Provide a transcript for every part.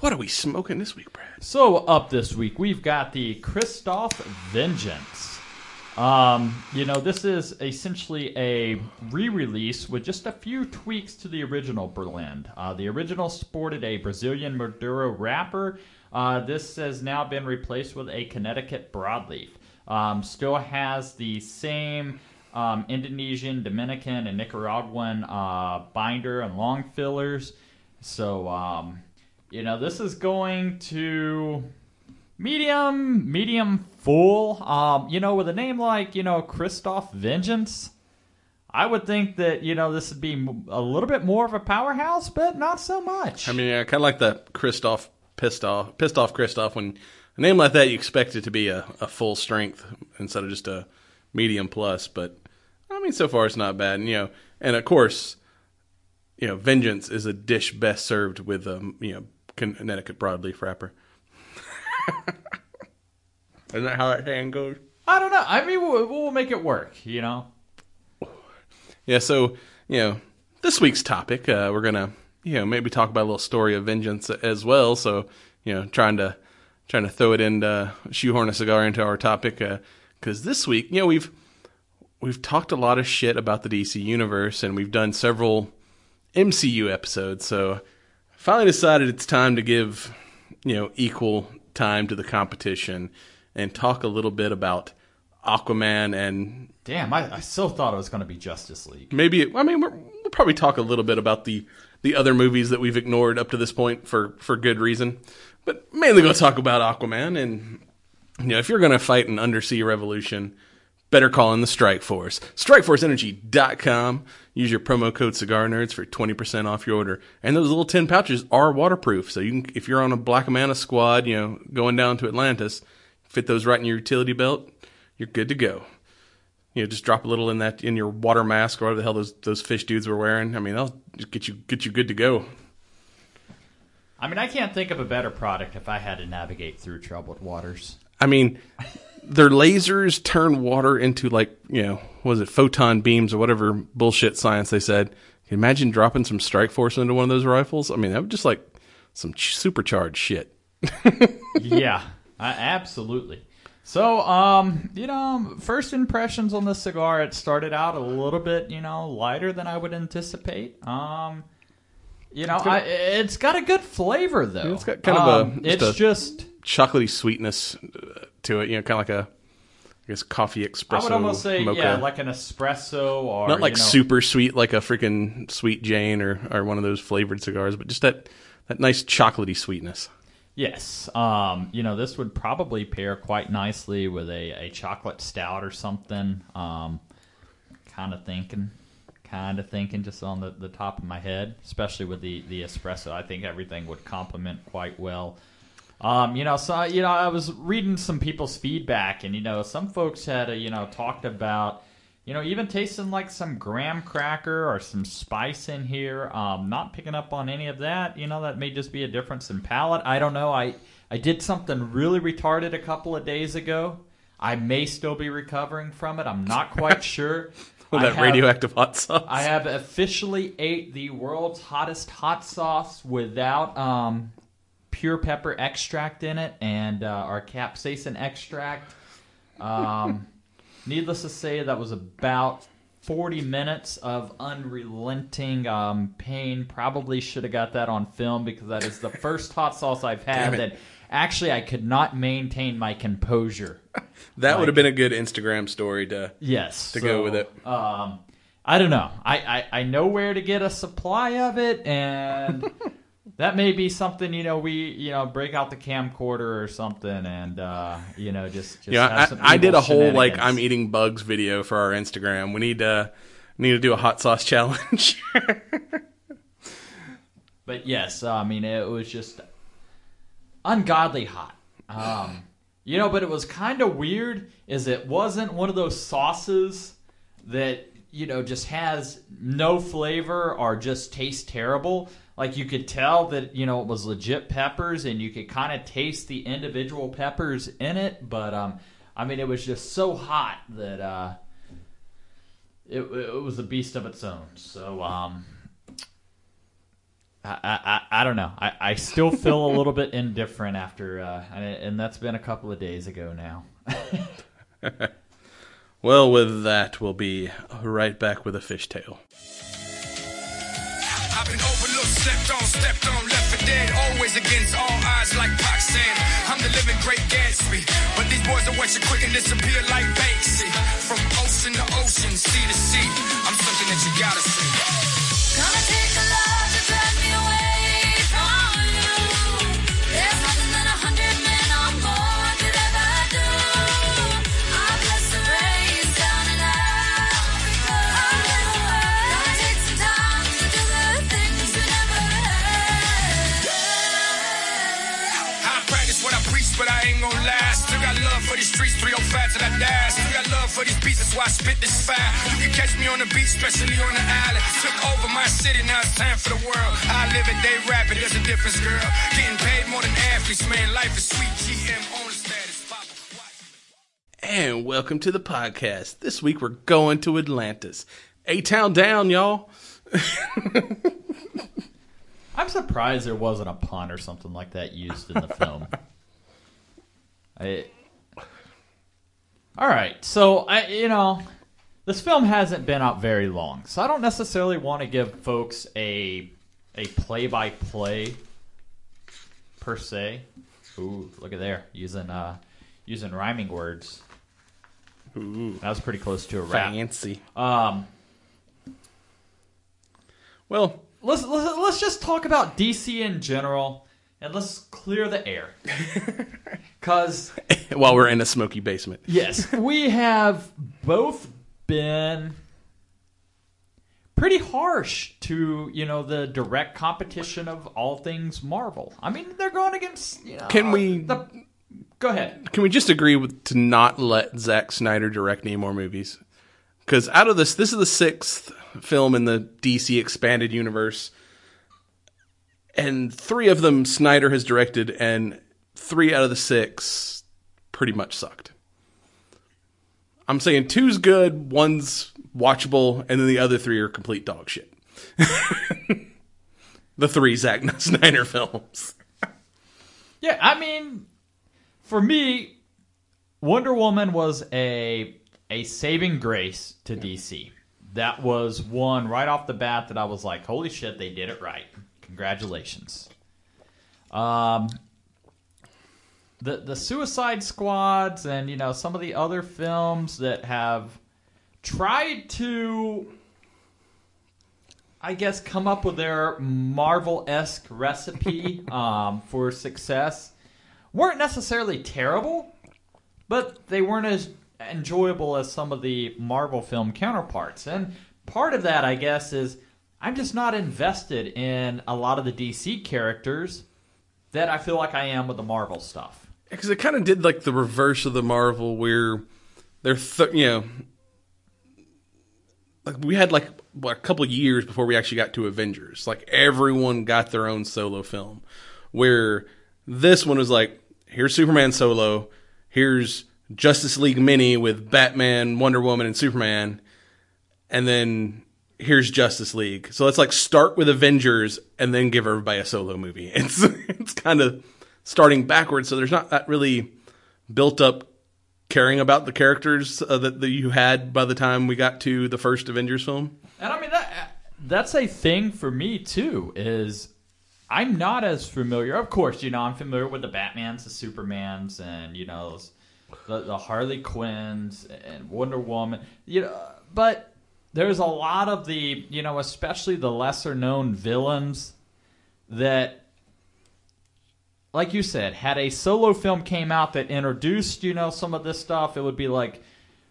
what are we smoking this week, Brad? So, up this week, we've got the Kristoff Vengeance. Um, you know, this is essentially a re release with just a few tweaks to the original blend. Uh, the original sported a Brazilian Maduro wrapper. Uh, this has now been replaced with a Connecticut broadleaf. Um, still has the same um, Indonesian, Dominican, and Nicaraguan uh, binder and long fillers. So, um, you know, this is going to medium, medium full. Um, you know, with a name like, you know, Kristoff Vengeance, I would think that, you know, this would be a little bit more of a powerhouse, but not so much. I mean, I kind of like the Kristoff pissed off, pissed off Kristoff. When a name like that, you expect it to be a, a full strength instead of just a medium plus. But I mean, so far it's not bad. And, you know, and of course, you know, vengeance is a dish best served with a um, you know Connecticut broadleaf wrapper. Isn't that how that hand goes? I don't know. I mean, we'll, we'll make it work. You know. Yeah. So you know, this week's topic, uh, we're gonna you know maybe talk about a little story of vengeance as well. So you know, trying to trying to throw it in, uh, shoehorn a cigar into our topic because uh, this week, you know, we've we've talked a lot of shit about the DC universe, and we've done several MCU episodes. so finally decided it's time to give you know equal time to the competition and talk a little bit about Aquaman and damn, I, I still thought it was going to be Justice League. Maybe I mean we'll probably talk a little bit about the the other movies that we've ignored up to this point for for good reason, but mainly going to talk about Aquaman and you know if you're going to fight an undersea revolution better call in the Strike Force. StrikeForceEnergy.com. Use your promo code Cigar Nerds for 20% off your order. And those little tin pouches are waterproof. So you can, if you're on a Black Manta squad, you know, going down to Atlantis, fit those right in your utility belt, you're good to go. You know, just drop a little in that in your water mask or whatever the hell those those fish dudes were wearing. I mean, they'll just get you get you good to go. I mean, I can't think of a better product if I had to navigate through troubled waters. I mean, their lasers turn water into like you know was it photon beams or whatever bullshit science they said. Can you imagine dropping some strike force into one of those rifles? I mean, that would just like some supercharged shit. yeah, absolutely. So, um, you know, first impressions on the cigar, it started out a little bit, you know, lighter than I would anticipate. Um, you know, it's got, I, it's got a good flavor though. It's got kind of a. Um, it's a just chocolatey sweetness uh, to it. You know, kind of like a, I guess, coffee espresso. I would almost say, mocha. yeah, like an espresso or not like you know, super sweet, like a freaking sweet Jane or or one of those flavored cigars, but just that that nice chocolatey sweetness. Yes, um, you know this would probably pair quite nicely with a, a chocolate stout or something. Um, kind of thinking, kind of thinking, just on the, the top of my head, especially with the the espresso. I think everything would complement quite well. Um, you know, so you know, I was reading some people's feedback, and you know, some folks had uh, you know talked about you know even tasting like some graham cracker or some spice in here. Um, not picking up on any of that. You know, that may just be a difference in palate. I don't know. I I did something really retarded a couple of days ago. I may still be recovering from it. I'm not quite sure. With that have, radioactive hot sauce. I have officially ate the world's hottest hot sauce without um, pure pepper extract in it and uh, our capsaicin extract. Um, needless to say, that was about 40 minutes of unrelenting um, pain. Probably should have got that on film because that is the first hot sauce I've had that actually I could not maintain my composure. that like, would have been a good Instagram story to yes to so, go with it. Um, I don't know. I, I, I know where to get a supply of it, and that may be something you know we you know break out the camcorder or something and uh, you know just, just yeah I, I, did a whole like I'm eating bugs video for our Instagram. We need to need to do a hot sauce challenge. but yes, I mean it was just ungodly hot. Um, you know, but it was kind of weird. Is it wasn't one of those sauces that you know just has no flavor or just tastes terrible. Like you could tell that you know it was legit peppers, and you could kind of taste the individual peppers in it. But um, I mean, it was just so hot that uh, it, it was a beast of its own. So um, I, I, I don't know. I, I still feel a little bit indifferent after, uh, and, and that's been a couple of days ago now. Well, with that, we'll be right back with a fishtail. I've been overlooked, slept on, stepped on, left for dead. Always against all odds, like Pac said. I'm the living great Gatsby. But these boys are watch you quick and disappear like Banksy. From ocean to ocean, sea to sea. I'm something that you gotta see. Gonna take a love for these beats, that's why I spit this fire. You can catch me on the beach, especially on the island. Took over my city, now it's time for the world. I live it, they rap it, there's a difference, girl. Getting paid more than athletes, man. Life is sweet, GM on the status. Papa. And welcome to the podcast. This week we're going to Atlantis. A town down, y'all. I'm surprised there wasn't a pun or something like that used in the film. I, all right, so I, you know, this film hasn't been out very long, so I don't necessarily want to give folks a a play by play per se. Ooh, look at there using uh using rhyming words. Ooh, That was pretty close to a rap. fancy. Um, Well, let's, let's let's just talk about DC in general, and let's clear the air. Cause while we're in a smoky basement. yes, we have both been pretty harsh to you know the direct competition of all things Marvel. I mean, they're going against. You know, Can we- The, go ahead. Can we just agree with to not let Zack Snyder direct any more movies? Because out of this, this is the sixth film in the DC expanded universe, and three of them Snyder has directed, and three out of the six pretty much sucked. I'm saying two's good, one's watchable, and then the other three are complete dog shit. the three Zack Snyder films. Yeah, I mean, for me, Wonder Woman was a a saving grace to DC. That was one right off the bat that I was like, "Holy shit, they did it right! Congratulations." Um, the the Suicide Squads and you know some of the other films that have tried to I guess, come up with their Marvel esque recipe um, for success weren't necessarily terrible, but they weren't as enjoyable as some of the Marvel film counterparts. And part of that, I guess, is I'm just not invested in a lot of the DC characters that I feel like I am with the Marvel stuff. Because it kind of did like the reverse of the Marvel, where they're th- you know, like we had like what, a couple years before we actually got to Avengers. Like everyone got their own solo film, where this one was like, here's Superman solo, here's Justice League mini with Batman, Wonder Woman, and Superman, and then here's Justice League. So let's like start with Avengers and then give everybody a solo movie. It's it's kind of starting backwards. So there's not that really built up caring about the characters uh, that, that you had by the time we got to the first Avengers film. And I mean that that's a thing for me too. Is I'm not as familiar. Of course, you know I'm familiar with the Batman's, the Supermans, and you know the, the Harley Quinns and Wonder Woman. You know, but there's a lot of the you know, especially the lesser known villains that. Like you said, had a solo film came out that introduced, you know, some of this stuff, it would be like,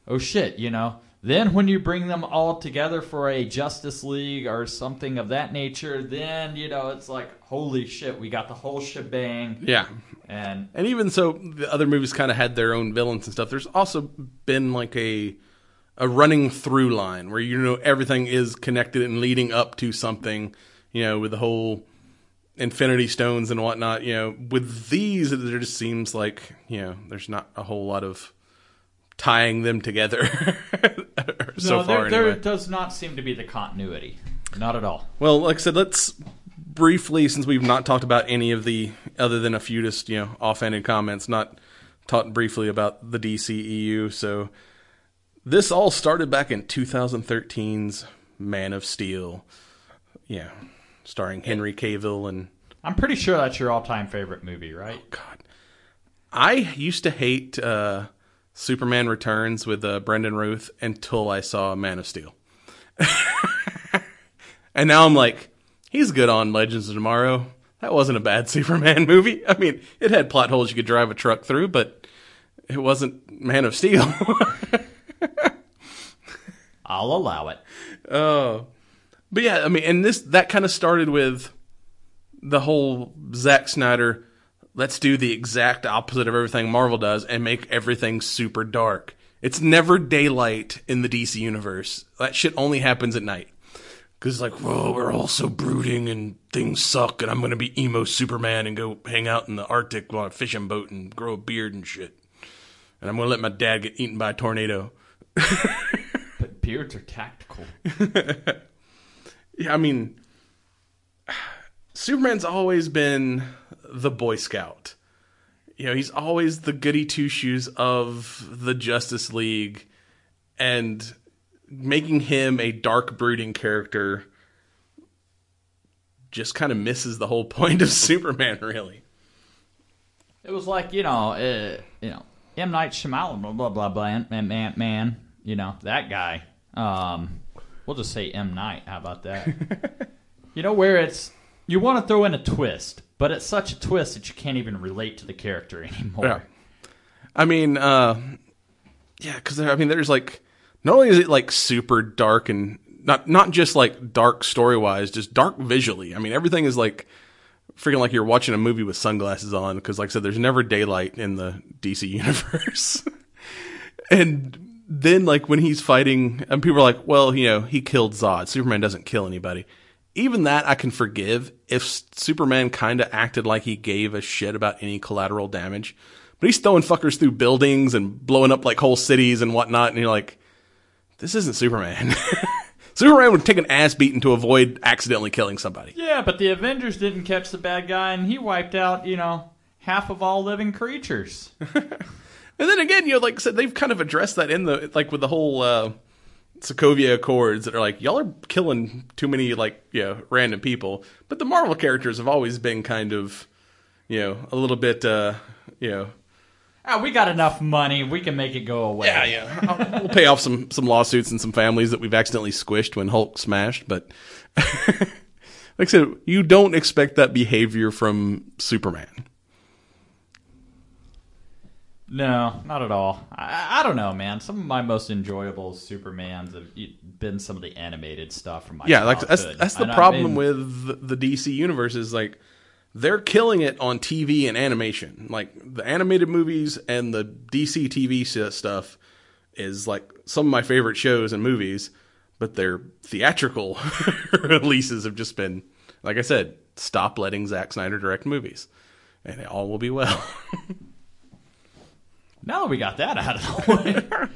oh shit, you know, Then when you bring them all together for a Justice League or something of that nature, then you know it's like holy shit, we got the whole shebang. Yeah. And And even so, the other movies kind of had their own villains and stuff. There's also been like a a running through line where you know everything is connected and leading up to something. You know, with the whole Infinity Stones and whatnot. You know, with these, it just seems like you know there's not a whole lot of tying them together so no, far. there, anyway. there does not seem to be the continuity. Not at all. Well, like I said, let's briefly, since we've not talked about any of the other than a few just you know offhanded comments, not talked briefly about the DCEU. So this all started back in 2013's Man of Steel. Yeah, starring Henry Cavill and I'm pretty sure that's your all-time favorite movie, right? Oh, God. I used to hate uh, Superman Returns with uh, Brandon Routh until I saw Man of Steel. and now I'm like, he's good on Legends of Tomorrow. That wasn't a bad Superman movie. I mean, it had plot holes you could drive a truck through, but it wasn't Man of Steel. I'll allow it. Oh, but yeah, I mean, and this that kind of started with the whole Zack Snyder. Let's do the exact opposite of everything Marvel does and make everything super dark. It's never daylight in the DC universe. That shit only happens at night. Cause like, whoa, we're all so brooding and things suck, and I'm gonna be emo Superman and go hang out in the Arctic on a fishing boat and grow a beard and shit. And I'm gonna let my dad get eaten by a tornado. But beards are tactical. Yeah, I mean, Superman's always been the Boy Scout. You know, he's always the goody two shoes of the Justice League, and making him a dark, brooding character just kind of misses the whole point of Superman, really. It was like you know, uh, you know, M Night Shyamalan, blah blah blah, blah man, man, man, you know that guy. Um, we'll just say M Night. How about that? you know where it's you want to throw in a twist, but it's such a twist that you can't even relate to the character anymore. Yeah. I mean, uh, yeah, because I mean, there's like, not only is it like super dark and not not just like dark story wise, just dark visually. I mean, everything is like freaking like you're watching a movie with sunglasses on. Because, like I said, there's never daylight in the DC universe. and then, like when he's fighting, and people are like, "Well, you know, he killed Zod. Superman doesn't kill anybody." Even that I can forgive if Superman kind of acted like he gave a shit about any collateral damage. But he's throwing fuckers through buildings and blowing up like whole cities and whatnot, and you're like, this isn't Superman. Superman would take an ass beating to avoid accidentally killing somebody. Yeah, but the Avengers didn't catch the bad guy, and he wiped out you know half of all living creatures. And then again, you know, like I said, they've kind of addressed that in the like with the whole uh, Sokovia Accords that are like, y'all are killing too many like you know random people. But the Marvel characters have always been kind of you know a little bit uh, you know Ah, we got enough money, we can make it go away. yeah yeah we'll pay off some some lawsuits and some families that we've accidentally squished when Hulk smashed. But like I said, you don't expect that behavior from Superman. No, not at all. I, I don't know, man. Some of my most enjoyable Supermans have been some of the animated stuff from my yeah like that's that's the And I problem mean, with the dc universe is like they're killing it on tv and animation like the animated movies and the dc tv stuff is like some of my favorite shows and movies but their theatrical releases have just been like i said stop letting Zack snyder direct movies and it all will be well Now that we got that out of the way.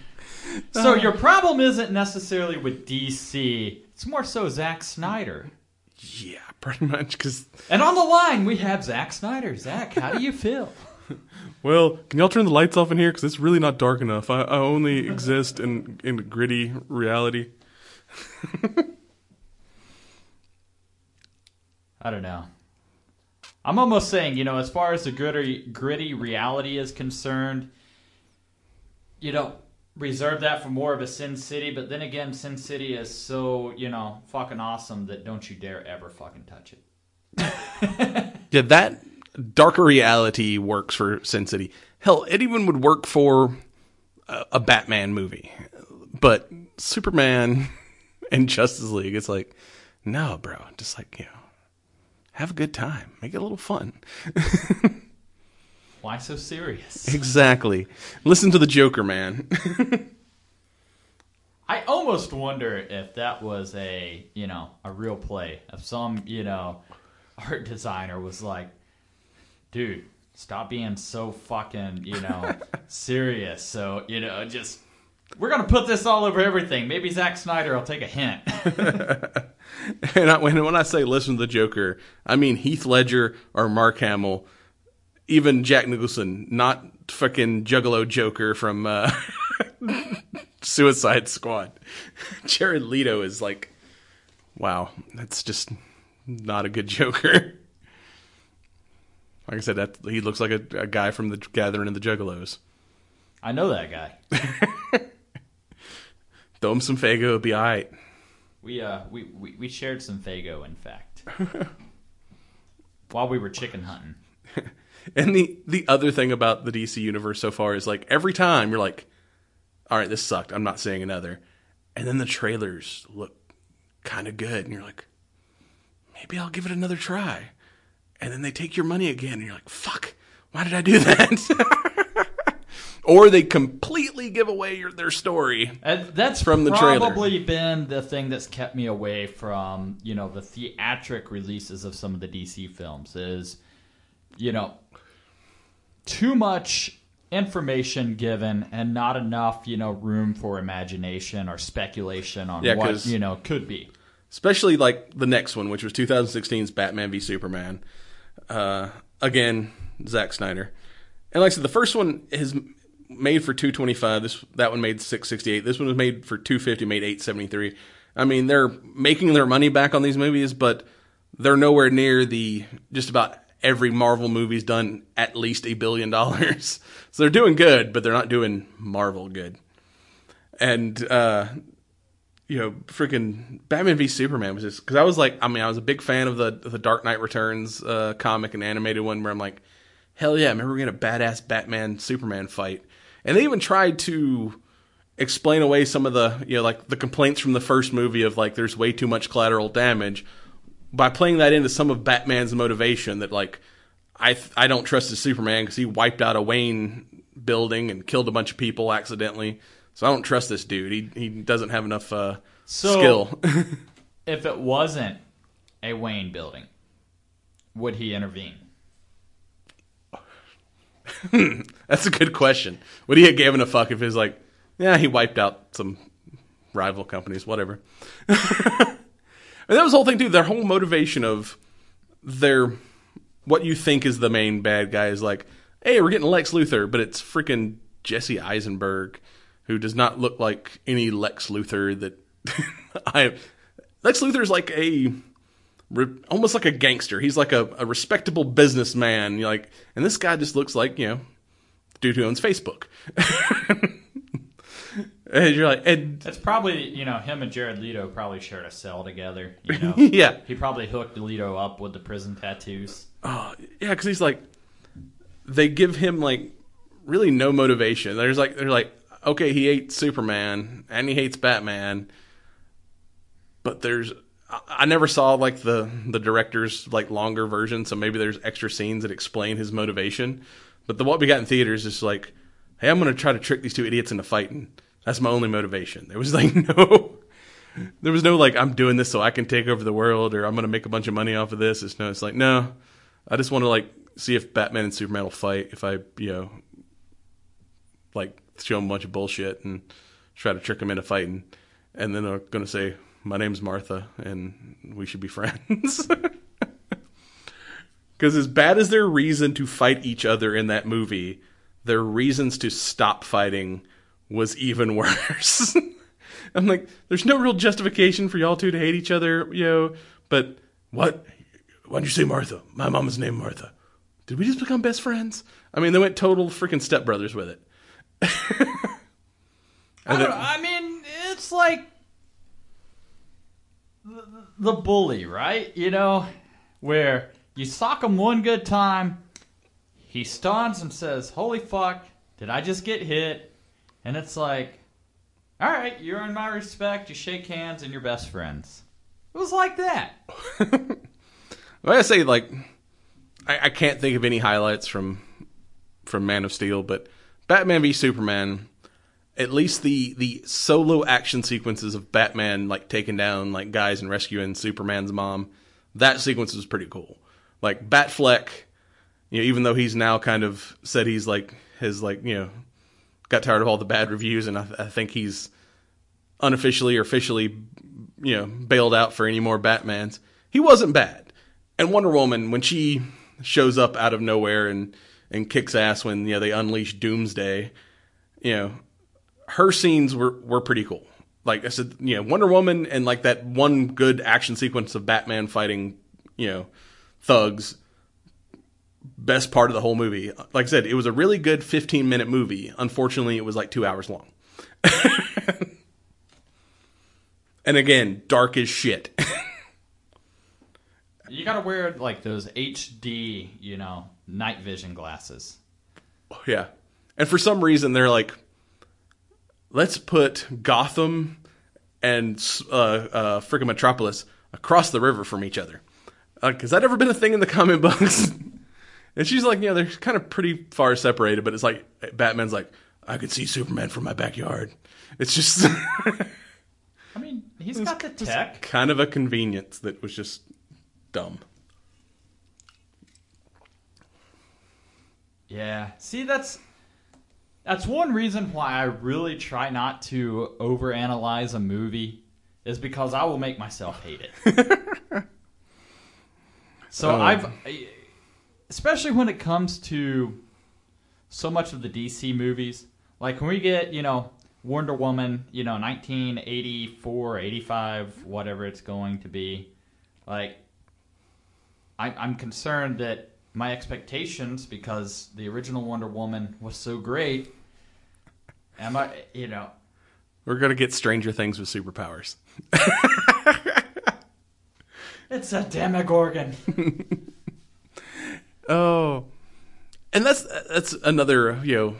so your problem isn't necessarily with DC. It's more so Zack Snyder. yeah pretty much because And on the line, we have Zack Snyder. Zack, how do you feel? Well, can y'all turn the lights off in here? Because it's really not dark enough. I, I only exist in in gritty reality. I don't know. I'm almost saying, you know, as far as the gritty, gritty reality is concerned, you know, reserve that for more of a Sin City. But then again, Sin City is so, you know, fucking awesome that don't you dare ever fucking touch it. Yeah, that darker reality works for Sin City. Hell, it even would work for a, a Batman movie. But Superman and Justice League, it's like, no, bro, just like you know, have a good time, make it a little fun. Why so serious? Exactly. Listen to the Joker, man. I almost wonder if that was a you know a real play. of some you know art designer was like, dude, stop being so fucking you know serious. So you know just. We're gonna put this all over everything. Maybe Zack Snyder will take a hint. and I, when when I say listen to the Joker, I mean Heath Ledger or Mark Hamill, even Jack Nicholson, not fucking Juggalo Joker from uh, Suicide Squad. Jared Leto is like, wow, that's just not a good Joker. Like I said, that he looks like a, a guy from the Gathering of the Juggalos. I know that guy. Throw him some Faygo, it'll be all right. We uh we, we, we shared some Faygo, in fact, while we were chicken hunting. And the the other thing about the DC universe so far is like every time you're like, all right, this sucked. I'm not seeing another. And then the trailers look kind of good, and you're like, maybe I'll give it another try. And then they take your money again, and you're like, fuck, why did I do that? or they completely give away your, their story. And that's From the trailer. probably been the thing that's kept me away from you know the theatric releases of some of the DC films is you know too much information given and not enough you know room for imagination or speculation on Yeah, what you know could be. especially like the next one, which was 2016's Batman v Superman. Uh, again, Zack Snyder, and like I said, the first one is made for 225. This that one made 668. This one was made for 250, made 873. I mean, they're making their money back on these movies, but they're nowhere near the just about every Marvel movie's done at least a billion dollars. So they're doing good, but they're not doing Marvel good. And uh, you know, freaking Batman v Superman was just because I was like, I mean, I was a big fan of the the Dark Knight Returns uh, comic and animated one where I'm like, hell yeah, remember we had a badass Batman Superman fight, and they even tried to explain away some of the you know like the complaints from the first movie of like there's way too much collateral damage by playing that into some of Batman's motivation that like I I don't trust the Superman because he wiped out a Wayne building and killed a bunch of people accidentally. So I don't trust this dude. He he doesn't have enough uh, So- skill. If it wasn't a Wayne building, would he intervene? That's a good question. Would he have given a fuck if he was like, yeah, he wiped out some rival companies, whatever. and that was the whole thing too. Their whole motivation of their what you think is the main bad guy is like, hey, we're getting Lex Luthor, but it's freaking Jesse Eisenberg, who does not look like any Lex Luthor that I. Lex Luthor is like a almost like a gangster. He's like a, a respectable businessman. You're like, and this guy just looks like you know, dude who owns Facebook. and you're like, and It's probably you know him and Jared Leto probably shared a cell together. You know, yeah, he probably hooked Leto up with the prison tattoos. oh yeah, because he's like, they give him like really no motivation. There's like, they're like, okay, he hates Superman and he hates Batman, but there's. I- I never saw like the the director's like longer version, so maybe there's extra scenes that explain his motivation. But the what we got in theaters is like, hey, I'm gonna try to trick these two idiots into fighting. That's my only motivation. There was like no, there was no like I'm doing this so I can take over the world or I'm gonna make a bunch of money off of this. It's no, it's like no, I just want to like see if Batman and Superman will fight. If I you know, like show them a bunch of bullshit and try to trick them into fighting, and then they're gonna say my name's Martha and we should be friends. Because as bad as their reason to fight each other in that movie, their reasons to stop fighting was even worse. I'm like, there's no real justification for y'all two to hate each other, you know. But what? Why'd you say Martha? My mama's name Martha. Did we just become best friends? I mean, they went total freaking stepbrothers with it. I, don't I mean, it's like the, the bully, right? You know, where you sock him one good time, he stuns and says, "Holy fuck, did I just get hit?" And it's like, All right, you earn my respect. You shake hands, and you're best friends. It was like that. Like I say, like I, I can't think of any highlights from from Man of Steel, but Batman v Superman. At least the the solo action sequences of Batman like taking down like guys and rescuing Superman's mom, that sequence was pretty cool. Like Batfleck, you know, even though he's now kind of said he's like his like you know got tired of all the bad reviews, and I, I think he's unofficially or officially, you know, bailed out for any more Batmans. He wasn't bad. And Wonder Woman, when she shows up out of nowhere and and kicks ass when you know they unleash Doomsday, you know, her scenes were were pretty cool. Like I said, you know, Wonder Woman and like that one good action sequence of Batman fighting, you know, thugs. Best part of the whole movie. Like I said, it was a really good 15 minute movie. Unfortunately, it was like two hours long. and again, dark as shit. You gotta wear like those HD, you know, night vision glasses. Yeah. And for some reason, they're like, let's put Gotham and uh, uh, freaking Metropolis across the river from each other. Like, has that ever been a thing in the comic books? and she's like, yeah, they're kind of pretty far separated, but it's like, Batman's like, I could see Superman from my backyard. It's just I mean, he's got the tech. kind of a convenience that was just dumb. Yeah. See, that's that's one reason why I really try not to overanalyze a movie is because I will make myself hate it. so Oh. I've especially when it comes to so much of the DC movies, like when we get, you know, Wonder Woman, you know, 1984, 85, whatever it's going to be, like I, I'm concerned that my expectations, because the original Wonder Woman was so great, am I, you know, We're going to get Stranger Things with superpowers. it's a demogorgon. Oh, and that's that's another you know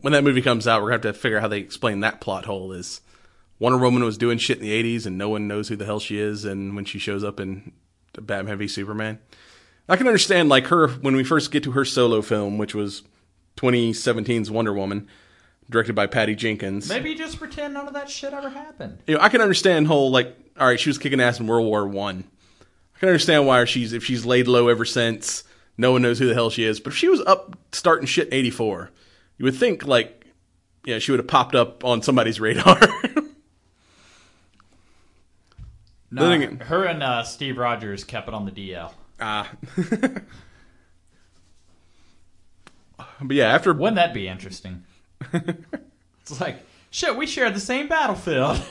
when that movie comes out, we're gonna have to figure out how they explain that plot hole. Is Wonder Woman was doing shit in the '80s and no one knows who the hell she is, and when she shows up in Batman v Superman, I can understand like her when we first get to her solo film, which was 2017's Wonder Woman, directed by Patty Jenkins. Maybe just pretend none of that shit ever happened. you know, I can understand whole like, all right, she was kicking ass in World War One. Can understand why she's if she's laid low ever since. No one knows who the hell she is. But if she was up starting shit in '84, you would think like, yeah, she would have popped up on somebody's radar. No, again- her and uh, Steve Rogers kept it on the DL. Ah. but yeah, after Wouldn't that be interesting? it's like, shit, we shared the same battlefield.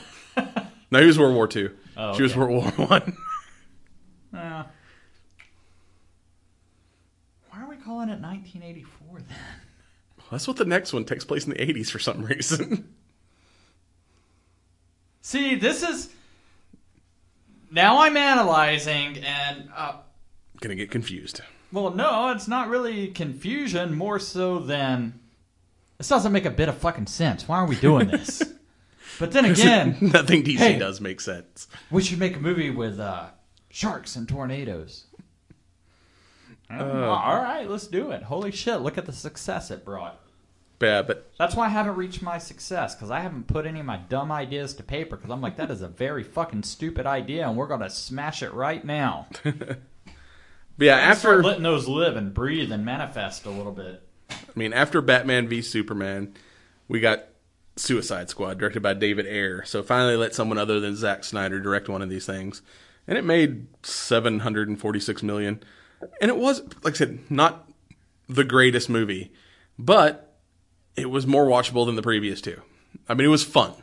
no, he was World War Two. Oh, She was. World War One. Uh, why are we calling it 1984 then? That's what the next one takes place in the '80s for some reason. See, this is. Now I'm analyzing, and. Uh, Gonna get confused. well, no, it's not really confusion, more so than. This doesn't make a bit of fucking sense. Why are we doing this? but then again, Nothing DC Hey. does make sense. we should make a movie with uh, sharks and tornadoes. Mm-hmm. Oh, All right, let's do it. Holy shit, look at the success it brought. Yeah, but That's why I haven't reached my success because I haven't put any of my dumb ideas to paper because I'm like, that is a very fucking stupid idea and we're going to smash it right now. but yeah, After after letting those live and breathe and manifest a little bit. I mean, after Batman v Superman, we got Suicide Squad, directed by David Ayer. So finally, let someone other than Zack Snyder direct one of these things, and it made seven hundred and forty-six million. And it was, like I said, not the greatest movie, but it was more watchable than the previous two. I mean, it was fun.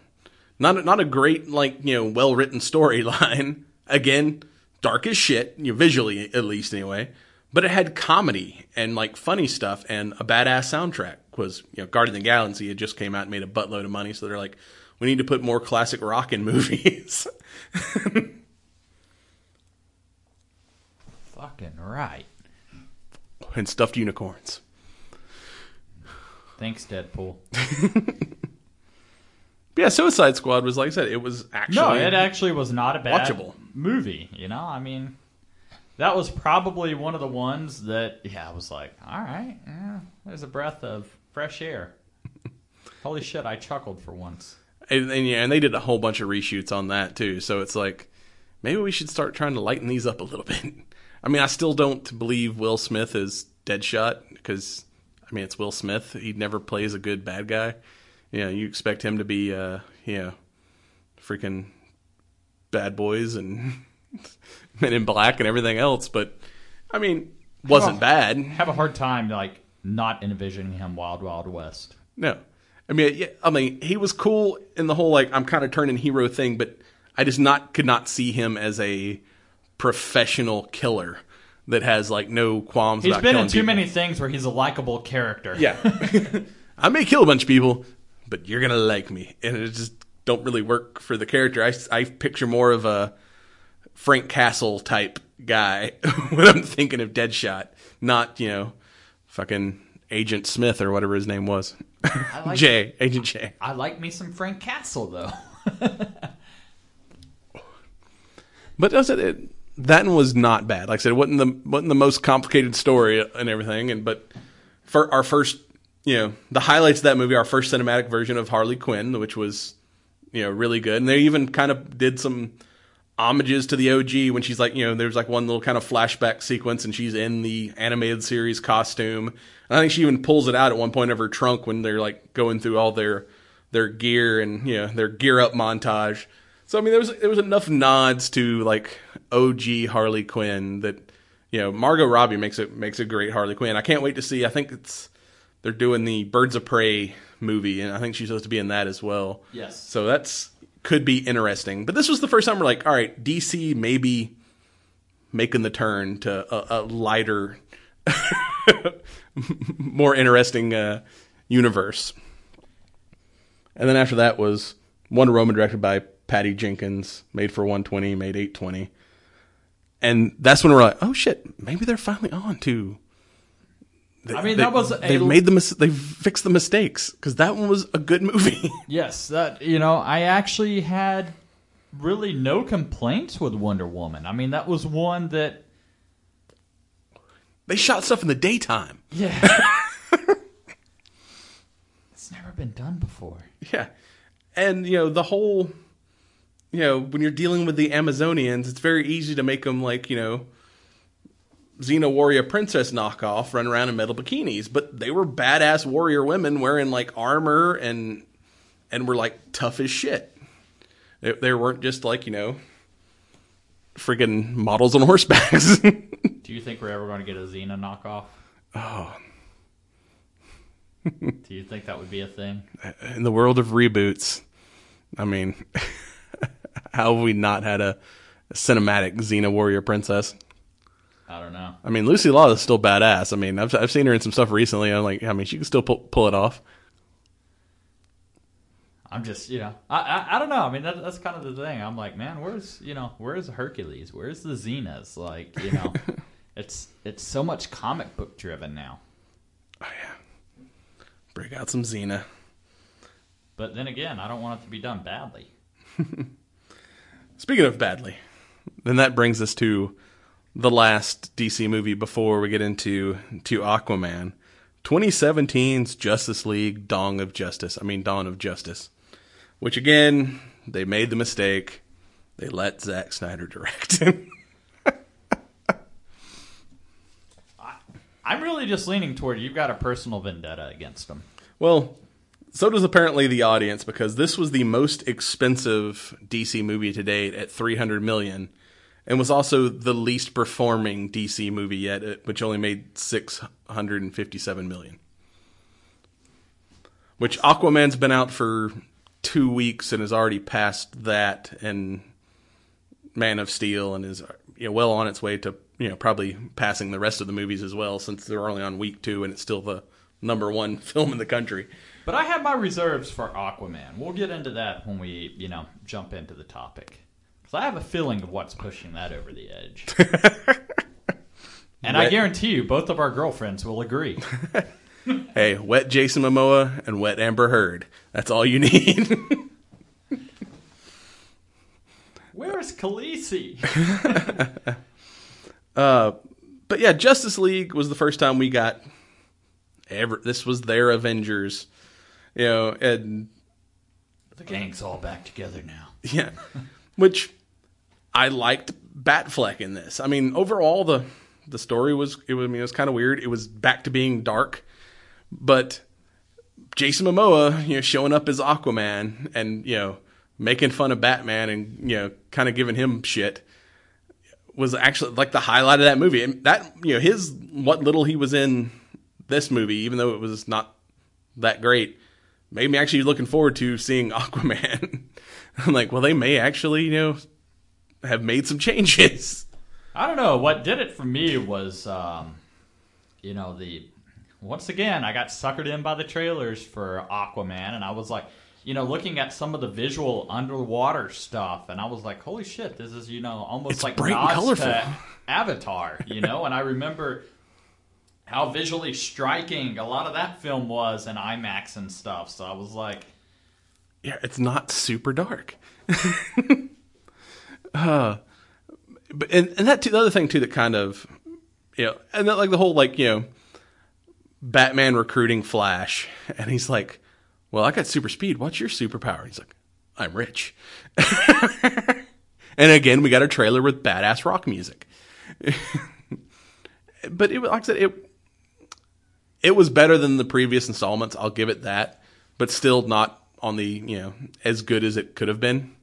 Not not a great like you know well written storyline. Again, dark as shit, you know, visually at least anyway. But it had comedy and like funny stuff and a badass soundtrack. Was you know Guardian of the Galaxy had just came out and made a buttload of money, so they're like, we need to put more classic rock in movies. Fucking right. and stuffed unicorns. Thanks, Deadpool. Yeah, Suicide Squad was like I said, it was actually No, it actually was not a bad Watchable. movie. You know, I mean, that was probably one of the ones that, yeah, I was like, all right, yeah, there's a breath of fresh air. Holy shit, I chuckled for once. and, and yeah, and they did a whole bunch of reshoots on that too. So it's like maybe we should start trying to lighten these up a little bit. I mean, I still don't believe Will Smith is Deadshot because I mean it's Will Smith. He never plays a good bad guy. You know, you expect him to be, uh, you know, freaking bad boys and Men in Black and everything else. But I mean, wasn't Oh. bad. Have a hard time, like, not envisioning him Wild Wild West. No, I mean, yeah, I mean, he was cool in the whole like I'm kind of turning hero thing, but I just not could not see him as a professional killer that has like no qualms. He's about been in too people. many things where he's a likable character. Yeah, I may kill a bunch of people, but you're gonna like me, and it just don't really work for the character. I I picture more of a Frank Castle type guy when I'm thinking of Deadshot, not you know, fucking Agent Smith or whatever his name was. Like, Jay, Agent Jay. I like me some Frank Castle, though. But I said it, that one was not bad. Like I said, it wasn't the wasn't the most complicated story and everything. And but for our first, you know, the highlights of that movie, our first cinematic version of Harley Quinn, which was you know really good. And they even kind of did some homages to the OG when she's like, you know, there's like one little kind of flashback sequence, and she's in the animated series costume. And I think she even pulls it out at one point of her trunk when they're like going through all their their gear and you know their gear up montage. So I mean, there was there was enough nods to like OG Harley Quinn that you know Margot Robbie makes it makes a great Harley Quinn. I can't wait to see. I think it's they're doing the Birds of Prey movie, and I think she's supposed to be in that as well. Yes. So that's could be interesting. But this was the first time we're like, all right, DC maybe making the turn to a, a lighter, more interesting uh, universe. And then after that was Wonder Woman, directed by Patty Jenkins, made for 120, made 820. And that's when we're like, oh shit, maybe they're finally on to. They, I mean, they- that was they've made the mis- they've fixed the mistakes because that one was a good movie. Yes, that you know, I actually had really no complaints with Wonder Woman. I mean, that was one that they shot stuff in the daytime. yeah. it's never been done before. Yeah. And, you know, the whole, you know, when you're dealing with the Amazonians, it's very easy to make them like, you know, Xena warrior princess knockoff run around in metal bikinis, but they were badass warrior women wearing like armor and and were like tough as shit. They, they weren't just like, you know, friggin' models on horsebacks. Do you think we're ever going to get a Xena knockoff? oh, Do you think that would be a thing? in the world of reboots, I mean, how have we not had a, cinematic Xena warrior princess? I don't know. I mean, Lucy Law is still badass. I mean, I've I've seen her in some stuff recently. I'm like, I mean, she can still pull, pull it off. I'm just, you know, I I, I don't know. I mean, that, that's kind of the thing. I'm like, man, where's you know, where's Hercules? Where's the Xenas? Like, you know, it's it's so much comic book driven now. Oh yeah, break out some Xena. But then again, I don't want it to be done badly. Speaking of badly, then that brings us to the last DC movie before we get into to Aquaman, 2017's Justice League: Dawn of Justice. I mean, Dawn of Justice, which again they made the mistake. They let Zack Snyder direct. It. I'm really just leaning toward you've got a personal vendetta against him. Well, so does apparently the audience because this was the most expensive DC movie to date at 300 million and was also the least performing DC movie yet uh, which only made 657 million. Which Aquaman's been out for 2 weeks and has already passed that and Man of Steel and is you know, well on its way to you know probably passing the rest of the movies as well since they're only on week 2 and it's still the number 1 film in the country. But I have my reserves for Aquaman. We'll get into that when we, you know, jump into the topic. Because I have a feeling of what's pushing that over the edge. and I guarantee you, both of our girlfriends will agree. Hey, wet Jason Momoa and wet Amber Heard. That's all you need. Where's Khaleesi? Uh, but yeah, Justice League was the first time we got ever. This was their Avengers, you know, and the gang's all back together now. yeah, which I liked Batfleck in this. I mean, overall the the story was it was I mean, it was kind of weird. It was back to being dark, but Jason Momoa, you know, showing up as Aquaman and you know making fun of Batman and you know kind of giving him shit was actually like the highlight of that movie. And that you know his what little he was in this movie, even though it was not that great, made me actually looking forward to seeing Aquaman. I'm like, well, they may actually you know have made some changes. I don't know. What did it for me was, um, you know, the once again I got suckered in by the trailers for Aquaman, and I was like, you know, looking at some of the visual underwater stuff, and I was like, holy shit, this is you know almost It's like bright and colorful. Avatar, you know. and I remember how visually striking a lot of that film was in IMAX and stuff. So I was like, yeah, it's not super dark. uh, but and, and that too, the other thing too that kind of you know, and that, like the whole like you know, Batman recruiting Flash, and he's like, "Well, I got super speed. What's your superpower?" He's like, "I'm rich." and again, we got a trailer with badass rock music. but it like I said, it it was better than the previous installments. I'll give it that, but still not on the you know as good as it could have been.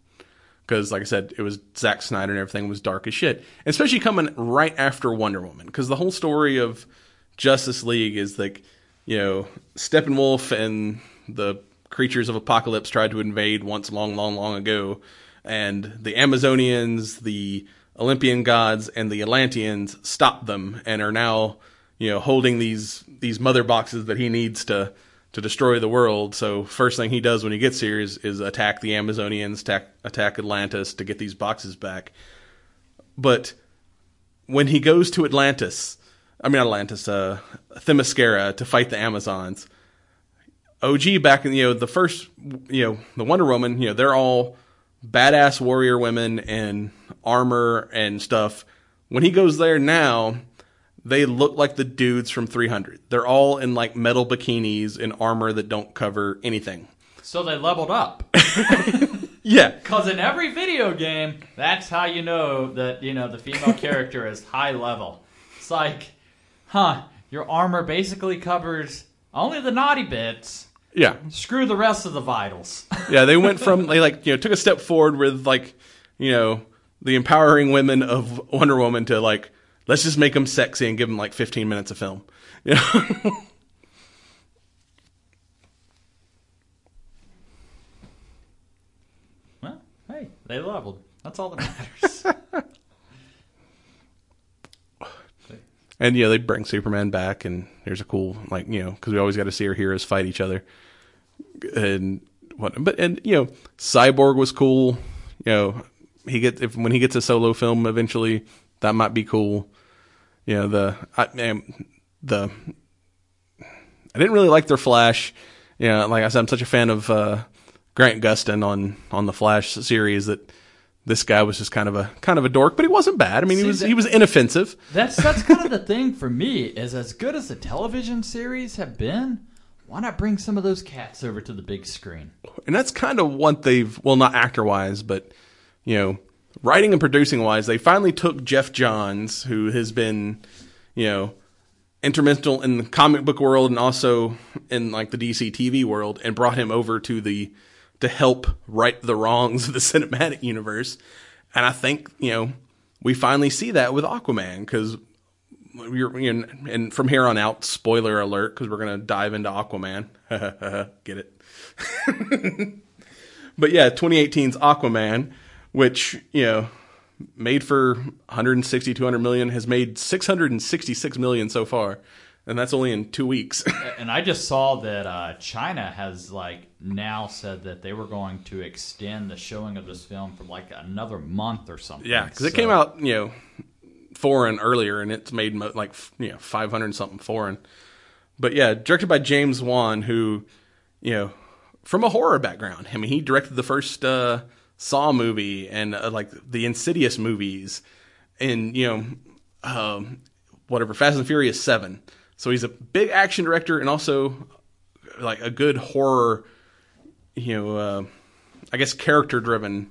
Because, like I said, it was Zack Snyder and everything was dark as shit, especially coming right after Wonder Woman. Because the whole story of Justice League is like, you know, Steppenwolf and the creatures of Apocalypse tried to invade once long, long, long ago, and the Amazonians, the Olympian gods, and the Atlanteans stopped them and are now, you know, holding these these mother boxes that he needs to to destroy the world. So first thing he does when he gets here is, is attack the Amazonians, attack attack Atlantis to get these boxes back. But when he goes to Atlantis, I mean Atlantis, uh, Themyscira to fight the Amazons. OG back in you know the first you know the Wonder Woman, you know they're all badass warrior women in armor and stuff. When he goes there now, they look like the dudes from 300. They're all in like metal bikinis and armor that don't cover anything. so they leveled up. Yeah, Because in every video game, that's how you know that you know the female character is high level. It's like, huh? Your armor basically covers only the naughty bits. yeah, Screw the rest of the vitals. yeah. They went from they like you know took a step forward with like you know the empowering women of Wonder Woman to like let's just make them sexy and give them like 15 minutes of film. You know? well, hey, they leveled. That's all that matters. And yeah, they bring Superman back, and there's a cool like you know because we always got to see our heroes fight each other, and what. But and you know, Cyborg was cool. You know, he gets if when he gets a solo film eventually, that might be cool. You know, the I man, the I didn't really like their Flash. You know, like I said, I'm such a fan of uh, Grant Gustin on on the Flash series that. This guy was just kind of a kind of a dork, but he wasn't bad. I mean, he was that- he was inoffensive. that's that's kind of the thing for me. Is as good as the television series have been, why not bring some of those cats over to the big screen? and that's kind of what they've well not actor wise but you know writing and producing wise they finally took Geoff Johns who has been you know instrumental in the comic book world and also in like the dc tv world and brought him over to the to help right the wrongs of the cinematic universe. And i think you know we finally see that with aquaman because you're, and from here on out spoiler alert because we're gonna dive into aquaman. Get it? But yeah, 2018's Aquaman, which, you know, made for 160, 200 million, has made 666 million so far. And that's only in two weeks. And I just saw that uh, China has like now said that they were going to extend the showing of this film for like another month or something. yeah, because it came out, you know, foreign earlier and it's made mo- like, you know, 500 something foreign. But yeah, directed by James Wan, who, you know, from a horror background. I mean, he directed the first uh, Saw movie and uh, like the Insidious movies, and you know, um, whatever Fast and Furious Seven. So he's a big action director and also like a good horror, you know, uh, I guess character driven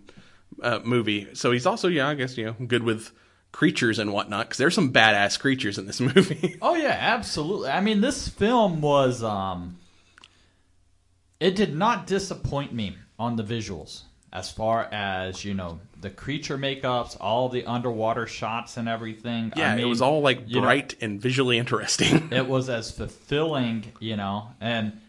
uh, movie. So he's also yeah, I guess you know, good with creatures and whatnot because there's some badass creatures in this movie. Oh yeah, absolutely. I mean, this film was um it did not disappoint me on the visuals as far as, you know, the creature makeups, all the underwater shots and everything. yeah, I it was all like you know, bright and visually interesting. it was as fulfilling, you know, and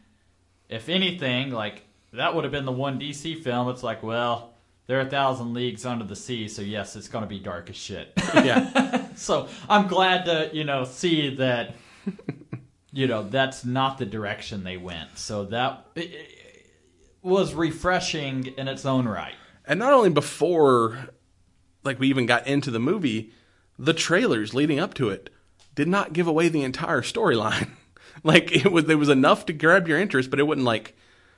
if anything, like that would have been the one DC film. It's like, well, they're a thousand leagues under the sea, so yes, it's going to be dark as shit. yeah, so I'm glad to, you know, see that, you know, that's not the direction they went. So that it was refreshing in its own right. and not only before like we even got into the movie, the trailers leading up to it did not give away the entire storyline. like it was there was enough to grab your interest, but it wouldn't like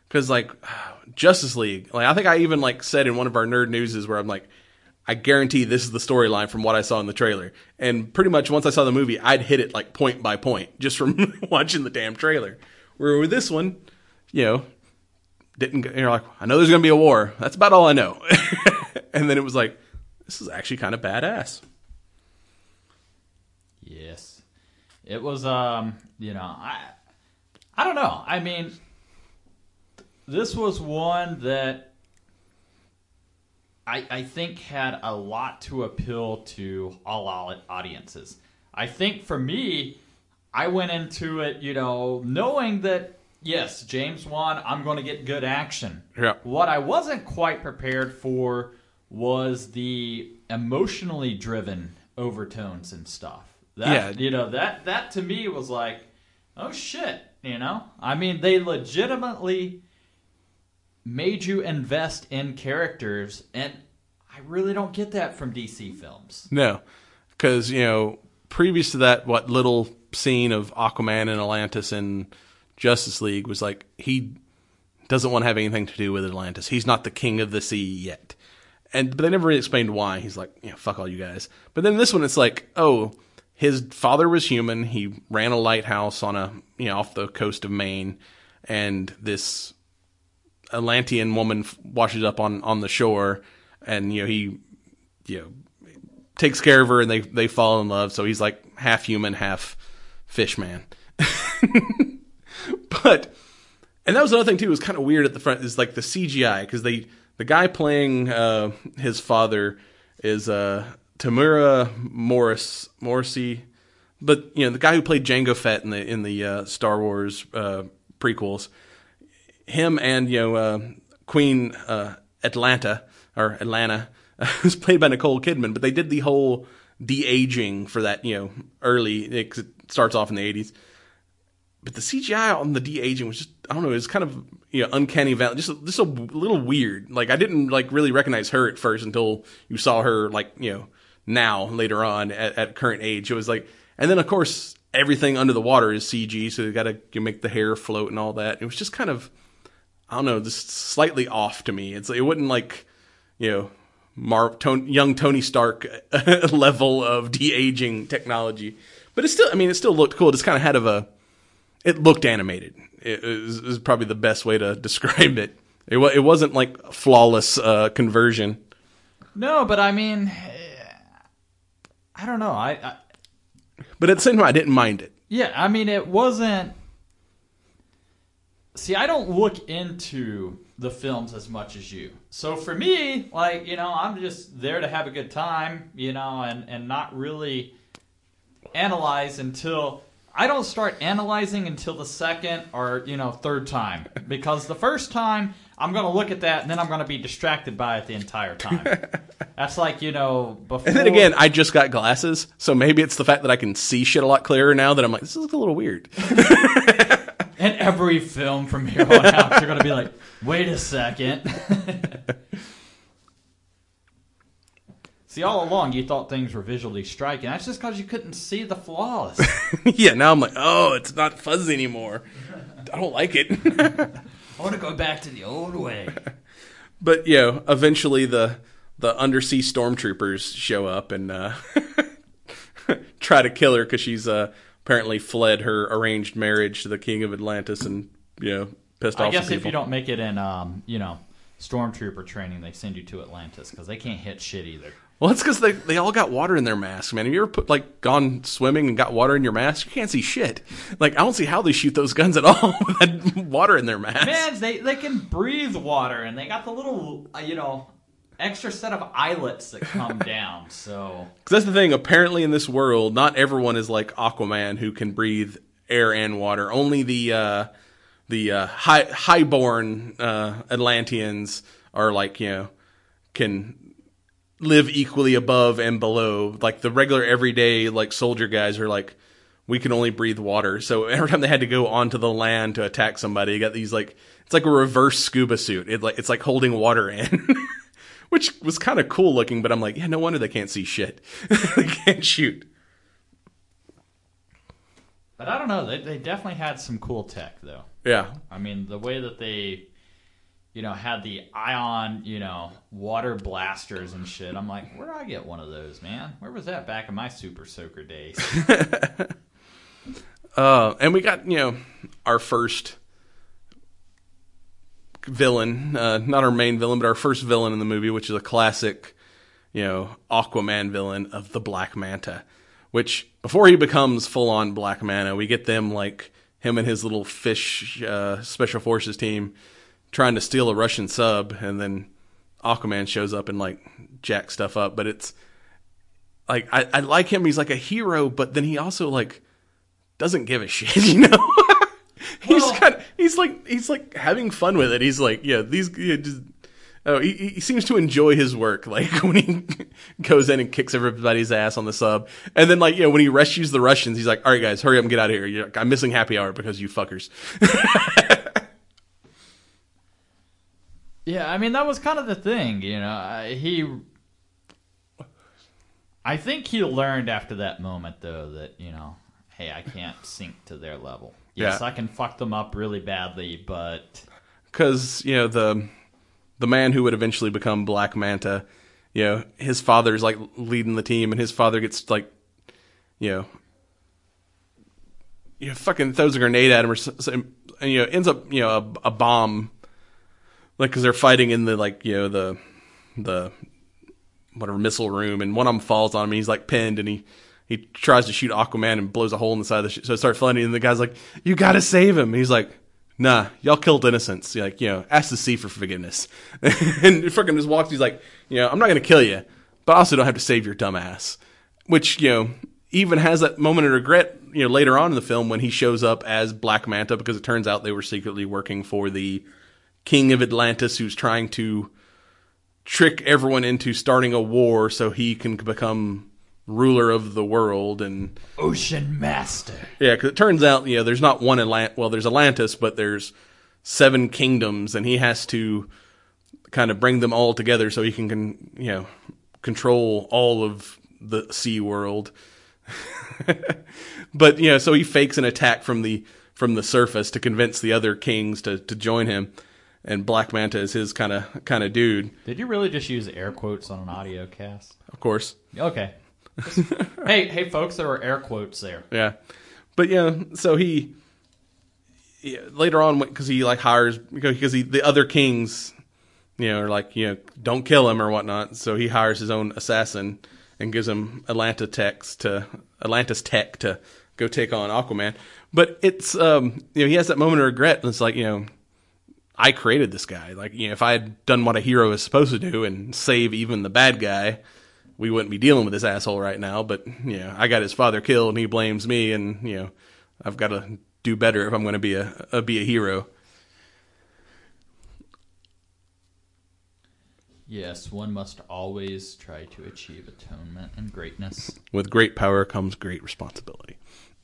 because like Justice League. Like I think I even like said in one of our nerd newses where I'm like. I guarantee this is the storyline from what I saw in the trailer. And pretty much once I saw the movie, I'd hit it like point by point just from watching the damn trailer. Where with this one, you know, didn't go, you're like, I know there's going to be a war. That's about all I know. and then it was like, this is actually kind of badass. Yes. It was um, you know, I I don't know. I mean this was one that I I think had a lot to appeal to all au- audiences. I think for me, I went into it, you know, knowing that yes, James Wan, I'm going to get good action. Yeah. What I wasn't quite prepared for was the emotionally driven overtones and stuff. That, Yeah. You know, that that to me was like, oh shit, you know? I mean, they legitimately made you invest in characters and I really don't get that from DC films. No, because you know, previous to that, what little scene of Aquaman and Atlantis in Justice League was like he doesn't want to have anything to do with Atlantis. He's not the king of the sea yet, and but they never really explained why. He's like, yeah, fuck all you guys. But then this one, it's like, oh, his father was human. He ran a lighthouse on a you know off the coast of Maine, and this Atlantean woman washes up on on the shore, and you know he, you know, takes care of her, and they they fall in love. So he's like half human, half fish man. but and that was another thing too. It was kind of weird at the front is like the CGI because they the guy playing uh, his father is uh, Temuera Morris Morrissey, but you know the guy who played Jango Fett in the in the uh, Star Wars uh, prequels him and you know uh, Queen uh, Atlanta or Atlanta was played by Nicole Kidman, but they did the whole de aging for that you know early. It, starts off in the eighties, but the CGI on the de aging was just I don't know. It was kind of you know uncanny valley, just just a little weird. Like I didn't like really recognize her at first until you saw her like you know now later on at, at current age. It was like, and then of course everything under the water is CG, so you got to make the hair float and all that. It was just kind of I don't know, just slightly off to me. It's it wouldn't like you know Mar- Tony, young Tony Stark level of de aging technology, but it still I mean it still looked cool. It just kind of had of a it looked animated. It is, is probably the best way to describe it. It it wasn't like flawless uh, conversion. No, but I mean I don't know. I, I But at the same time, I didn't mind it. Yeah, I mean, it wasn't. See, I don't look into the films as much as you. So for me, like, you know, I'm just there to have a good time, you know, and, and not really analyze until. I don't start analyzing until the second or, you know, third time. Because the first time, I'm going to look at that and then I'm going to be distracted by it the entire time. That's like, you know, before. And then again, I just got glasses, so maybe it's the fact that I can see shit a lot clearer now that I'm like, this is a little weird. and every film from here on out, you're going to be like, wait a second. see, all along, you thought things were visually striking. That's just because you couldn't see the flaws. yeah, now I'm like, oh, it's not fuzzy anymore. I don't like it. I want to go back to the old way. but you know, eventually the the undersea stormtroopers show up and uh, try to kill her because she's uh, apparently fled her arranged marriage to the king of Atlantis and you know pissed I off I guess if people. you don't make it in, um, you know, stormtrooper training, they send you to Atlantis because they can't hit shit either. Well, it's because they they all got water in their masks, man. Have you ever put like gone swimming and got water in your mask? You can't see shit. Like I don't see how they shoot those guns at all with that water in their mask. Man, they they can breathe water, and they got the little, uh, you know, extra set of eyelets that come down. So 'Cause that's the thing. Apparently, in this world, not everyone is like Aquaman who can breathe air and water. Only the uh, the uh, high highborn uh, Atlanteans are like you know can live equally above and below. Like the regular everyday like soldier guys are like we can only breathe water. So every time they had to go onto the land to attack somebody, you got these like it's like a reverse scuba suit. It like it's like holding water in. Which was kind of cool looking, but I'm like, yeah, no wonder they can't see shit. they can't shoot. But I don't know. They, they definitely had some cool tech, though. Yeah. I mean, the way that they, you know, had the ion, you know, water blasters and shit. I'm like, where did I get one of those, man? Where was that back in my Super Soaker days? Uh, and we got, you know, our first villain, uh, not our main villain, but our first villain in the movie, which is a classic, you know, Aquaman villain of the Black Manta. Which, before he becomes full on Black Manta, we get them like him and his little fish uh, special forces team trying to steal a Russian sub, and then Aquaman shows up and like jack stuff up. But it's like I, I like him; he's like a hero, but then he also like doesn't give a shit, you know. he's Well- kind he's like he's like having fun with it. He's like, yeah, these yeah, just, oh, he, he seems to enjoy his work. Like when he goes in and kicks everybody's ass on the sub, and then like you know when he rescues the Russians, he's like, all right, guys, hurry up and get out of here. You're like, I'm missing happy hour because you fuckers. Yeah, I mean that was kind of the thing, you know. He, I think he learned after that moment, though, that you know, hey, I can't sink to their level. Yes, Yeah. I can fuck them up really badly, but because you know the the man who would eventually become Black Manta, you know, his father's like leading the team, and his father gets like, you know, you know, fucking throws a grenade at him, or and you know, ends up you know a, a bomb, like because they're fighting in the like you know the the whatever missile room, and one of them falls on him, and he's like pinned, and he. He tries to shoot Aquaman and blows a hole in the side of the ship. So it starts flooding, and the guy's like, "You got to save him." He's like, "Nah, y'all killed innocents. Like, you know, ask the sea for forgiveness." and fucking just walks. He's like, "You know, I'm not gonna kill you, but I also don't have to save your dumb ass." Which you know, even has that moment of regret. You know, later on in the film when he shows up as Black Manta because it turns out they were secretly working for the King of Atlantis, who's trying to trick everyone into starting a war so he can become ruler of the world and Ocean Master. yeah, because it turns out, you know, there's not one Atlant. Well, there's Atlantis, but there's seven kingdoms, and he has to kind of bring them all together so he can, can you know, control all of the sea world. but you know, so he fakes an attack from the from the surface to convince the other kings to to join him. And Black Manta is his kind of kind of dude, Did you really just use air quotes on an audio cast? of course. Okay. hey, hey, folks, there were air quotes there. Yeah, but yeah, so he yeah, later on because he like hires because he the other kings, you know, are like you know don't kill him or whatnot. So he hires his own assassin and gives him Atlanta Tex to Atlantis Tech to go take on Aquaman. But it's um you know he has that moment of regret and it's like you know I created this guy like you know if I had done what a hero is supposed to do and save even the bad guy we wouldn't be dealing with this asshole right now. But you know, I got his father killed, and he blames me, and you know, I've got to do better if I'm going to be a, a be a hero. Yes, one must always try to achieve atonement and greatness. With great power comes great responsibility.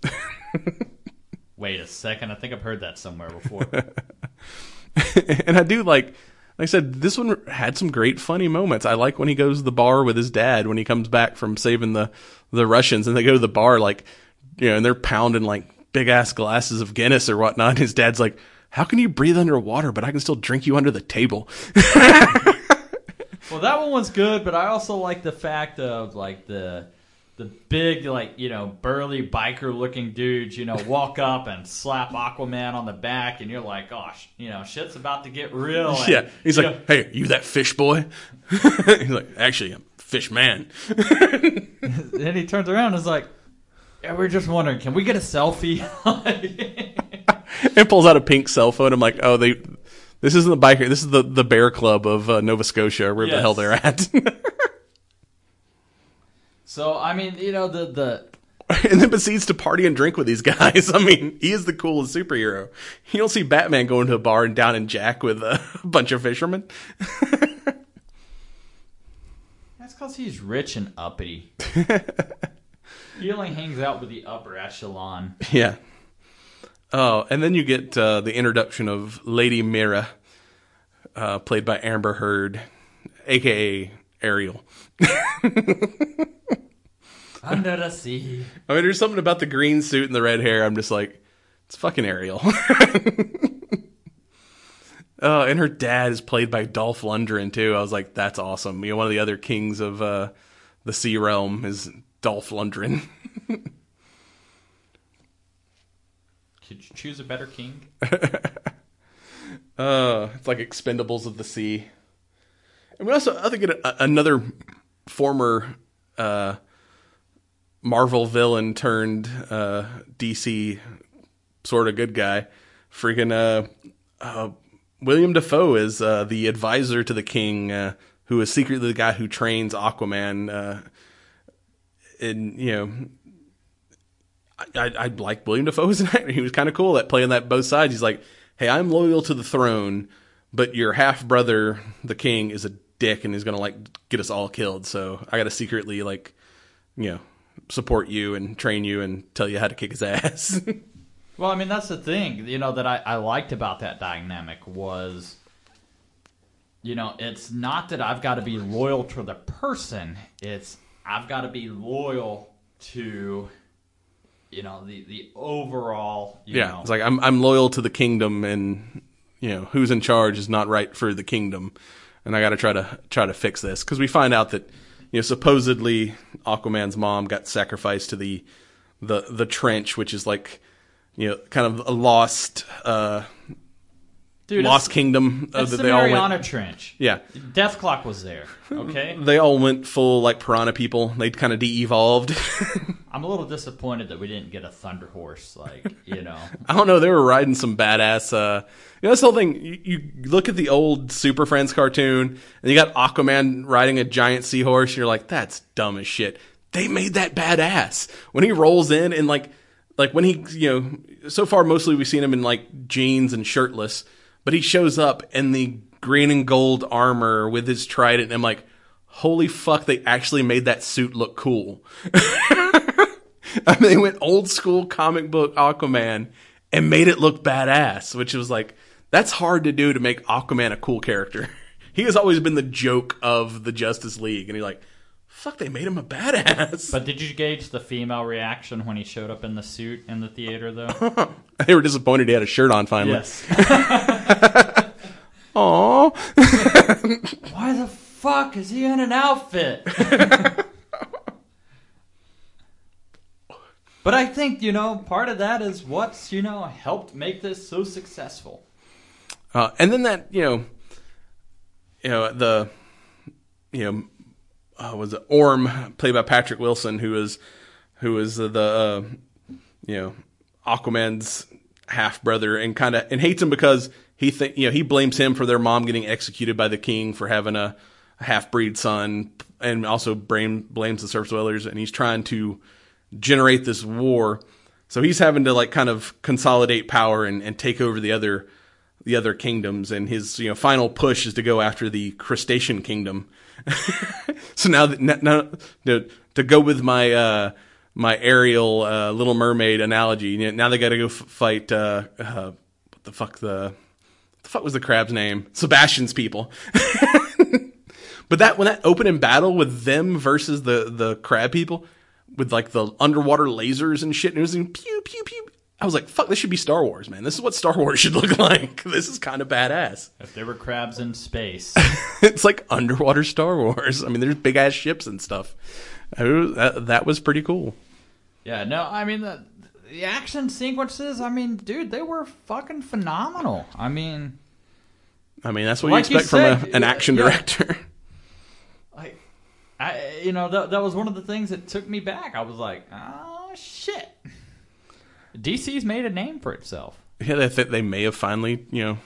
Wait a second, I think I've heard that somewhere before. and I do like, like I said, this one had some great funny moments. I like when he goes to the bar with his dad when he comes back from saving the the Russians, and they go to the bar like, you know, and they're pounding like big ass glasses of Guinness or whatnot. His dad's like, how can you breathe underwater, but I can still drink you under the table? Well, that one was good, but I also like the fact of like the the big like you know burly biker looking dudes you know walk up and slap Aquaman on the back, and you're like, gosh, you know, shit's about to get real. and, yeah. He's like, know, hey, you that fish boy? He's like, actually, I'm fish man. then he turns around and is like, yeah, we're just wondering, can we get a selfie? and pulls out a pink cell phone. I'm like, oh, they. This isn't the biker. This is the the bear club of uh, Nova Scotia, where the hell they're at. So I mean, you know, the the and then proceeds to party and drink with these guys. I mean, he is the coolest superhero. You don't see Batman going to a bar and down and Jack with a bunch of fishermen. That's because he's rich and uppity. he only hangs out with the upper echelon. Yeah. Oh, and then you get uh, the introduction of Lady Mera, uh, played by Amber Heard, aka Ariel. Under the sea. I mean, there's something about the green suit and the red hair. I'm just like, it's fucking Ariel. uh, and her dad is played by Dolph Lundgren too. I was like, that's awesome. You know, one of the other kings of uh, the sea realm is Dolph Lundgren. Could you choose a better king? Uh, it's like Expendables of the Sea. And we also, I think, another former uh, Marvel villain turned uh, DC sort of good guy. Freaking uh, uh, William Dafoe is uh, the advisor to the king, uh, who is secretly the guy who trains Aquaman. Uh, and you know, I, I, I like William Dafoe as an actor. He was kind of cool at playing that both sides. He's like, hey, I'm loyal to the throne, but your half brother, the king, is a dick and is gonna like get us all killed. So I got to secretly like, you know, support you and train you and tell you how to kick his ass. Well, I mean, that's the thing, you know, that I, I liked about that dynamic was, you know, it's not that I've got to be loyal to the person, it's I've got to be loyal to, you know, the, the overall, you yeah, know. it's like I'm I'm loyal to the kingdom, and you know who's in charge is not right for the kingdom, and I got to try to try to fix this because we find out that you know supposedly Aquaman's mom got sacrificed to the the the trench, which is like you know kind of a lost uh Dude, lost kingdom uh, that the they all Mariana went. Trench. Yeah, Dethklok was there, okay? they all went full like piranha people. They kind of de-evolved. I'm a little disappointed that we didn't get a Thunder Horse, like, you know. I don't know. They were riding some badass. Uh, you know, this whole thing. You, you look at the old Super Friends cartoon, and you got Aquaman riding a giant seahorse. And you're like, that's dumb as shit. They made that badass when he rolls in and like, like when he, you know, so far mostly we've seen him in like jeans and shirtless, but he shows up in the green and gold armor with his trident, and I'm like, holy fuck! They actually made that suit look cool. I mean, they went old school comic book Aquaman and made it look badass, which was like that's hard to do to make Aquaman a cool character. He has always been the joke of the Justice League, and you're like, fuck, they made him a badass. But did you gauge the female reaction when he showed up in the suit in the theater, though? they were disappointed he had a shirt on finally. yes. Aw. Why the fuck is he in an outfit? but I think, you know, part of that is what's, you know, helped make this so successful. Uh, and then that, you know, you know the, you know, uh, was it Orm played by Patrick Wilson, who is, who is the, uh, you know, Aquaman's half brother, and kind of and hates him because he think you know he blames him for their mom getting executed by the king for having a, a half breed son, and also blame, blames the surface dwellers, and he's trying to generate this war. So he's having to like kind of consolidate power and, and take over the other the other kingdoms, and his you know final push is to go after the crustacean kingdom. so now that now, to, to go with my uh, my Ariel uh, Little Mermaid analogy, now they got to go f- fight uh, uh, what the fuck the the fuck was the crab's name? Sebastian's people. but that when that opening battle with them versus the the crab people with like the underwater lasers and shit, and it was in pew pew pew. I was like, fuck, this should be Star Wars, man. This is what Star Wars should look like. This is kind of badass. If there were crabs in space, It's like underwater Star Wars. I mean, there's big ass ships and stuff. Was- that, that was pretty cool. yeah, no, I mean the the action sequences. I mean, dude, they were fucking phenomenal. I mean, I mean, that's what Like you you expect from said, a, an action yeah. director. like, I you know that that was one of the things that took me back. I was like, oh shit, DC's made a name for itself. yeah, they think they may have finally, you know,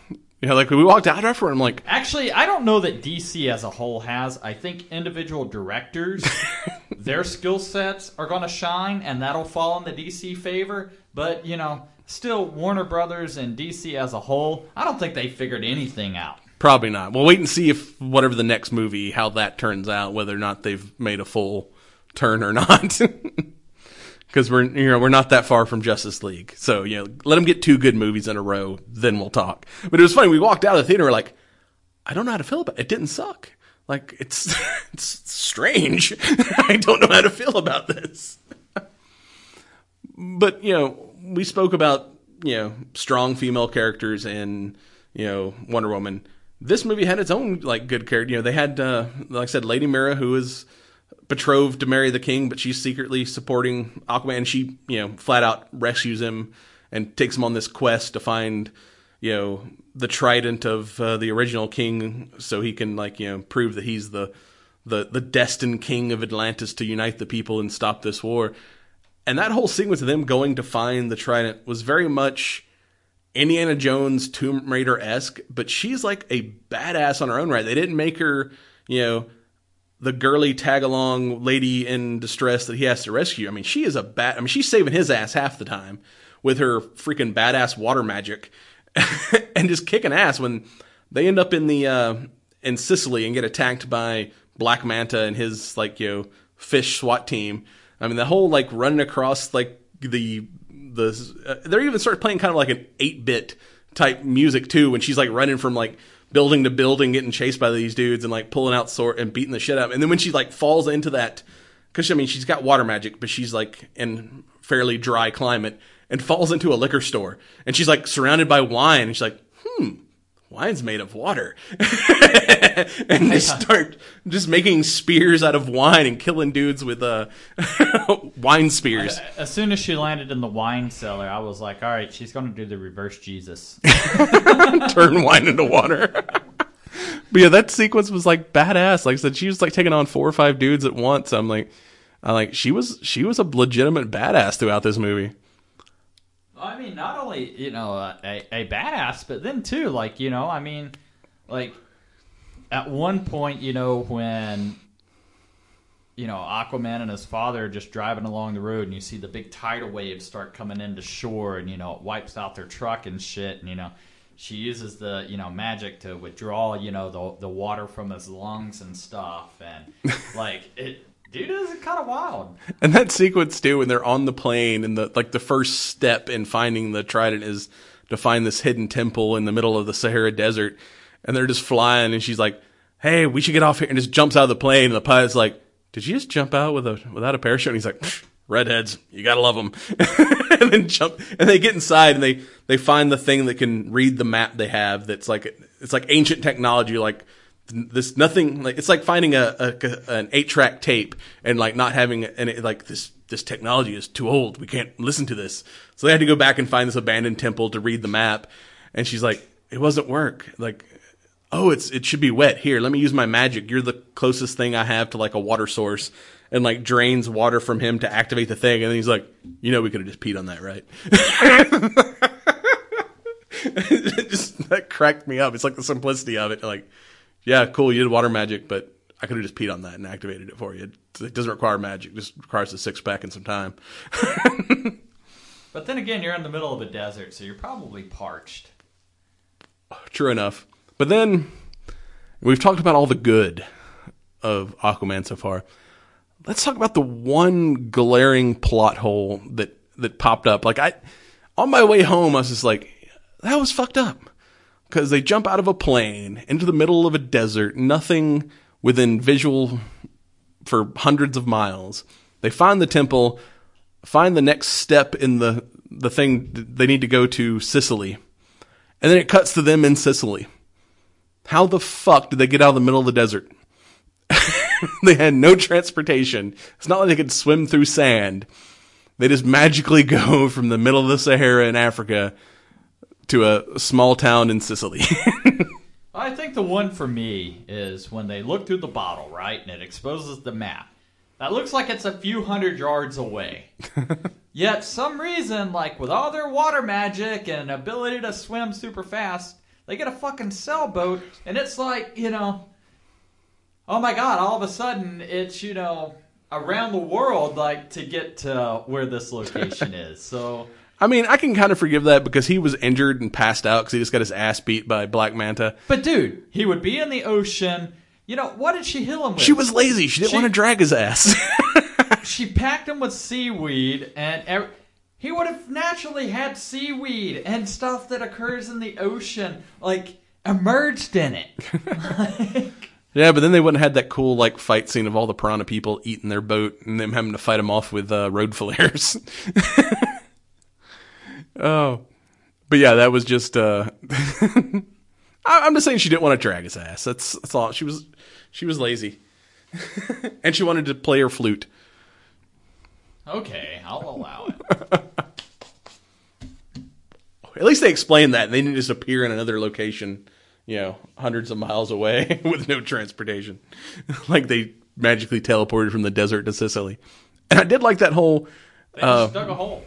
you know, like we walked out after, I'm like, Actually, I don't know that DC as a whole has. I think individual directors, their skill sets are going to shine, and that'll fall in the DC favor. But you know, still Warner Brothers and DC as a whole, I don't think they figured anything out. Probably not. We'll wait and see if whatever the next movie, how that turns out, whether or not they've made a full turn or not. Because we're you know we're not that far from Justice League, so you know let them get two good movies in a row, then we'll talk. But it was funny. We walked out of the theater, we're like, I don't know how to feel about it. It didn't suck. Like it's it's strange. I don't know how to feel about this. but you know, we spoke about you know strong female characters in you know Wonder Woman. This movie had its own like good character. You know, they had uh, like I said, Lady Mera, who is betrothed to marry the king, but she's secretly supporting Aquaman. She you know flat out rescues him and takes him on this quest to find you know the trident of uh, the original king, so he can like you know prove that he's the the the destined king of Atlantis to unite the people and stop this war. And that whole sequence of them going to find the trident was very much Indiana Jones Tomb Raider esque, but she's like a badass on her own right. They didn't make her, you know, the girly tag along lady in distress that he has to rescue. I mean, she is a bat. I mean, she's saving his ass half the time with her freaking badass water magic and just kicking ass when they end up in the uh, in Sicily and get attacked by Black Manta and his like you know fish SWAT team. I mean, the whole like running across like the the uh, they even start playing kind of like an eight bit type music too when she's like running from like building to building, getting chased by these dudes and like pulling out sword and beating the shit out. And then when she like falls into that, because I mean she's got water magic, but she's like in fairly dry climate and falls into a liquor store and she's like surrounded by wine and she's like, hmm, wine's made of water, and just start just making spears out of wine and killing dudes with uh wine spears. As soon as she landed in the wine cellar, I was like, all right, she's going to do the reverse Jesus. turn wine into water. but yeah, that sequence was like badass. Like I said, she was like taking on four or five dudes at once. I'm like, I like she was she was a legitimate badass throughout this movie. I mean, not only you know a, a badass, but then too, like you know, I mean, like at one point, you know, when you know Aquaman and his father are just driving along the road, and you see the big tidal waves start coming into shore, and you know it wipes out their truck and shit, and you know she uses the you know magic to withdraw you know the the water from his lungs and stuff, and like it. Dude, is kind of wild. And that sequence too, when they're on the plane, and the like, the first step in finding the trident is to find this hidden temple in the middle of the Sahara Desert, and they're just flying, and she's like, "Hey, we should get off here," and just jumps out of the plane, and the pilot's like, "Did you just jump out with a without a parachute?" And he's like, "Redheads, you gotta love them," and then jump, and they get inside, and they they find the thing that can read the map they have. That's like it's like ancient technology, like this nothing like it's like finding a, a an eight track tape and like not having it, like this this technology is too old. We can't listen to this. So they had to go back and find this abandoned temple to read the map. And she's like it wasn't work. Like oh it's it should be wet. Here let me use my magic. You're the closest thing i have to like a water source. And like drains water from him to activate the thing. And then he's like you know we could have just peed on that right? It just that cracked me up. It's like the simplicity of it. Like yeah, cool, you did water magic, but I could have just peed on that and activated it for you. It, doesn't require magic; it just requires a six pack and some time. But then again, you're in the middle of a desert, so you're probably parched. True enough. But then we've talked about all the good of Aquaman so far. Let's talk about the one glaring plot hole that that popped up. Like I, on my way home, I was just like, that was fucked up because they jump out of a plane into the middle of a desert, nothing within visual for hundreds of miles. They find the temple, find the next step in the the thing they need to go to Sicily, and then it cuts to them in Sicily. How the fuck did they get out of the middle of the desert? they had no transportation. It's not like they could swim through sand. They just magically go from the middle of the Sahara in Africa to a small town in Sicily. I think the one for me is when they look through the bottle, right, and it exposes the map. That looks like it's a few hundred yards away. Yet, some reason, like with all their water magic and ability to swim super fast, they get a fucking sailboat, and it's like, you know, oh my god, all of a sudden it's, you know, around the world, like to get to where this location is. So, I mean, I can kind of forgive that because he was injured and passed out because he just got his ass beat by Black Manta. but dude, he would be in the ocean. You know, what did she heal him with? She was lazy. She didn't She- want to drag his ass. she packed him with seaweed and ev- he would have naturally had seaweed and stuff that occurs in the ocean like emerged in it yeah, but then they wouldn't have had that cool like fight scene of all the piranha people eating their boat and them having to fight them off with uh, road flares. oh, but yeah, that was just. Uh, I, I'm just saying she didn't want to drag his ass. That's that's all. She was she was lazy, and she wanted to play her flute. okay i'll allow it At least they explained that. and They didn't just appear in another location, you know, hundreds of miles away with no transportation. like they magically teleported from the desert to Sicily. And I did like that whole. they just dug a hole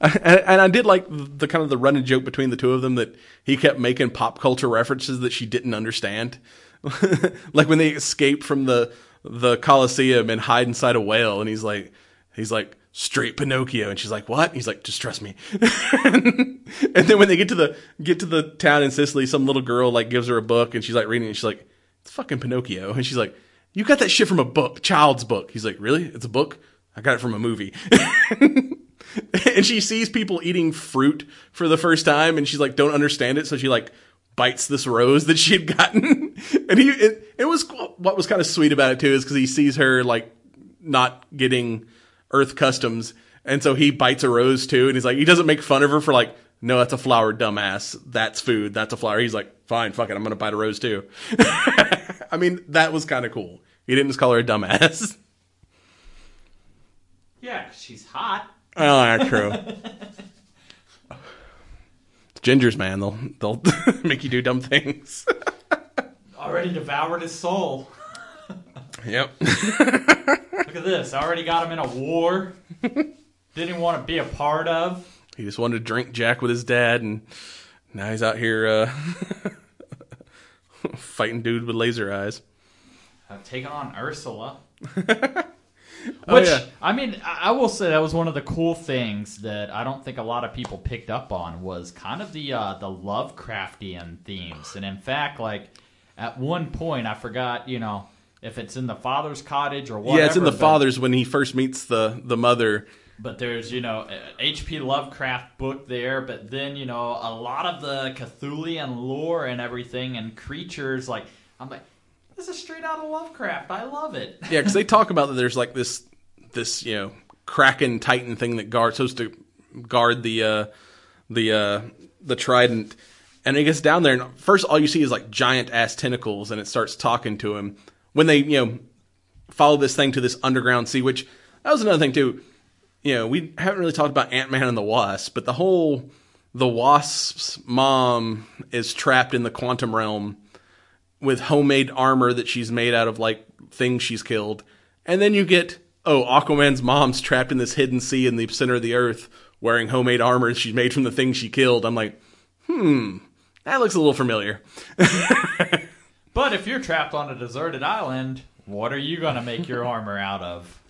And, and I did like the kind of the running joke between the two of them that he kept making pop culture references that she didn't understand. like when they escape from the the Colosseum and hide inside a whale, and he's like, he's like straight Pinocchio, and she's like, what? He's like, just trust me. and then when they get to the get to the town in Sicily, some little girl like gives her a book, and she's like reading, it, and she's like, it's fucking Pinocchio, and she's like, you got that shit from a book, child's book. He's like, really? It's a book? I got it from a movie. and she sees people eating fruit for the first time and she's like don't understand it. So she like bites this rose that she had gotten. And he it, it was what was kind of sweet about it too is because he sees her like not getting earth customs and so he bites a rose too and he's like he doesn't make fun of her for like no that's a flower dumbass. That's food. That's a flower. He's like fine fuck it. I'm gonna bite a rose too. I mean that was kind of cool. He didn't just call her a dumbass. Yeah, she's hot Oh, yeah, true. Gingers, man, they'll they'll make you do dumb things. already devoured his soul Yep. look at this I already got him in a war didn't want to be a part of He just wanted to drink Jack with his dad, and now he's out here uh, fighting dude with laser eyes. I've taken on Ursula. Oh, Which yeah. I mean, I will say that was one of the cool things that I don't think a lot of people picked up on was kind of the uh, the Lovecraftian themes, and in fact, like at one point, I forgot, you know, if it's in the father's cottage or whatever. yeah, it's in the but- father's when he first meets the the mother. But there's, you know, H.P. Lovecraft book there, but then, you know, a lot of the Cthulhian lore and everything and creatures, like, I'm like, this is straight out of Lovecraft. I love it. Yeah, because they talk about that there's like this this you know kraken titan thing that guards supposed to guard the uh, the uh, the trident, and he gets down there and first all you see is like giant ass tentacles, and it starts talking to him when they you know follow this thing to this underground sea. Which that was another thing too. You know, we haven't really talked about Ant Man and the Wasp, but the whole the Wasp's mom is trapped in the quantum realm with homemade armor that she's made out of like things she's killed. And then you get, oh, Aquaman's mom's trapped in this hidden sea in the center of the earth wearing homemade armor she's made from the things she killed. I'm like, hmm, that looks a little familiar. But if you're trapped on a deserted island, what are you going to make your armor out of?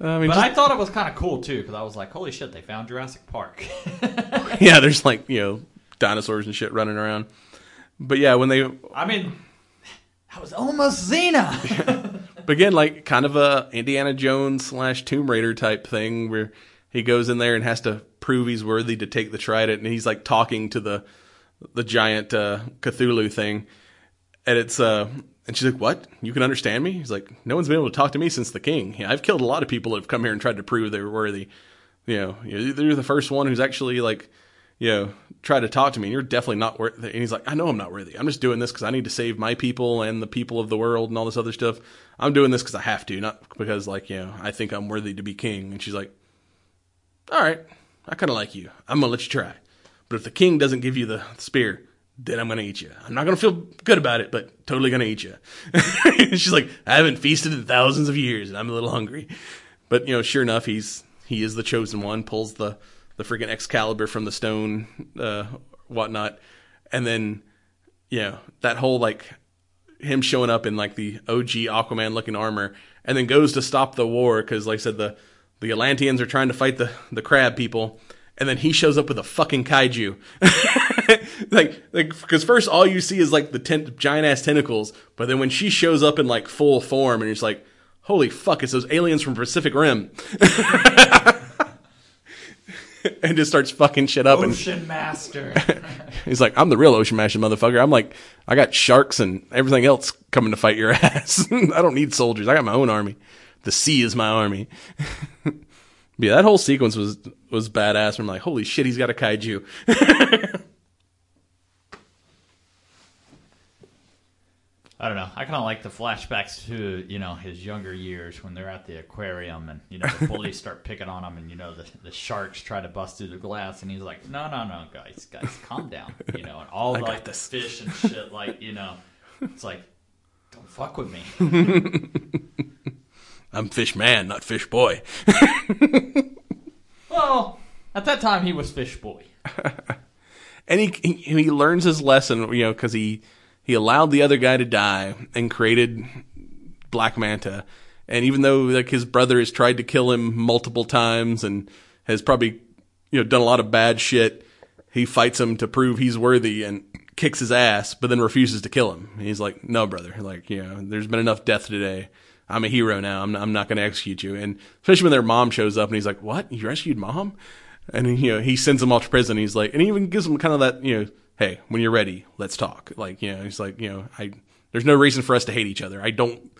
I mean, But just- I thought it was kind of cool, too, because I was like, holy shit, they found Jurassic Park. yeah, there's like, you know, dinosaurs and shit running around. But yeah, when they, I mean, that was almost Xena. But again, like kind of a Indiana Jones slash Tomb Raider type thing where he goes in there and has to prove he's worthy to take the trident, and he's like talking to the the giant uh, Cthulhu thing, and it's uh, and she's like, "What? You can understand me?" He's like, "No one's been able to talk to me since the king. Yeah, I've killed a lot of people that have come here and tried to prove they were worthy." You know, you're the first one who's actually like, you know, try to talk to me. And you're definitely not worth. And he's like, I know I'm not worthy. I'm just doing this because I need to save my people and the people of the world and all this other stuff. I'm doing this because I have to, not because like you know I think I'm worthy to be king. And she's like, All right, I kind of like you. I'm gonna let you try. But if the king doesn't give you the spear, then I'm gonna eat you. I'm not gonna feel good about it, but totally gonna eat you. she's like, I haven't feasted in thousands of years, and I'm a little hungry. But you know, sure enough, he's he is the chosen one. Pulls the the freaking Excalibur from the stone, uh, whatnot, and then you know that whole like him showing up in like the OG Aquaman looking armor, and then goes to stop the war because, like I said, the the Atlanteans are trying to fight the the crab people, and then he shows up with a fucking kaiju. like, like, because first all you see is like the ten- giant ass tentacles, but then when she shows up in like full form, and it's like, holy fuck, it's those aliens from Pacific Rim. and just starts fucking shit up and Ocean Master. He's like, I'm the real ocean master motherfucker. I'm like, I got sharks and everything else coming to fight your ass. I don't need soldiers. I got my own army. The sea is my army. yeah, that whole sequence was was badass. I'm like, holy shit, he's got a kaiju. I don't know. I kind of like the flashbacks to you know his younger years when they're at the aquarium and you know the bullies start picking on him and you know the the sharks try to bust through the glass and he's like, no, no, no, guys, guys, calm down, you know, and all I like the fish and shit, like you know, it's like, don't fuck with me. I'm fish man, not fish boy. well, at that time he was fish boy. and he he, he learns his lesson, you know, because he he allowed the other guy to die and created Black Manta. And even though like his brother has tried to kill him multiple times and has probably you know done a lot of bad shit, he fights him to prove he's worthy and kicks his ass, but then refuses to kill him. He's like, "No, brother. Like, you know, there's been enough death today. I'm a hero now. I'm I'm not going to execute you." And especially when their mom shows up and he's like, "What? You rescued mom?" And you know, he sends him off to prison. He's like, and he even gives him kind of that, you know, hey, when you're ready, let's talk. Like, you know, he's like, you know, I there's no reason for us to hate each other. I don't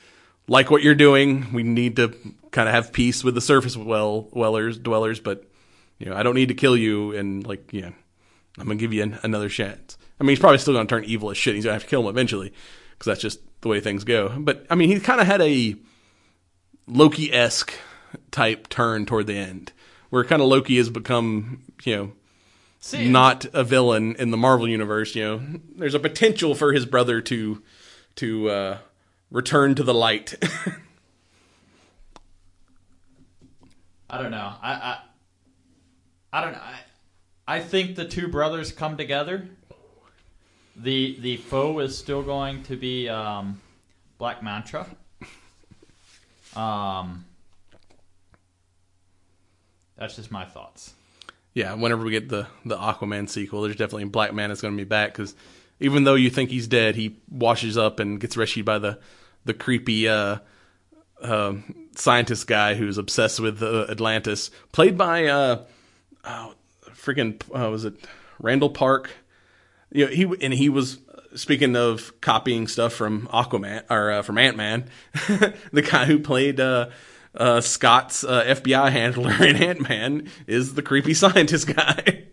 like what you're doing. We need to kind of have peace with the surface well dwellers dwellers, but you know, I don't need to kill you. And like, you know, I'm gonna give you an, another chance. I mean, he's probably still gonna turn evil as shit. He's gonna have to kill him eventually because that's just the way things go. But I mean, he kind of had a Loki esque type turn toward the end, where kind of Loki has become, you know, See, not a villain in the Marvel universe. You know, there's a potential for his brother to to uh, return to the light. I don't know. I I, I don't know. I, I think the two brothers come together. The the foe is still going to be um, Black Manta. Um, that's just my thoughts. Yeah, whenever we get the the Aquaman sequel, there's definitely a Black Man is going to be back because even though you think he's dead, he washes up and gets rescued by the the creepy uh, uh, scientist guy who's obsessed with uh, Atlantis, played by uh, oh, freaking uh, was it Randall Park? You know, he and he was speaking of copying stuff from Aquaman or uh, from Ant Man, the guy who played uh, Scott's uh, FBI handler in Ant Man is the creepy scientist guy.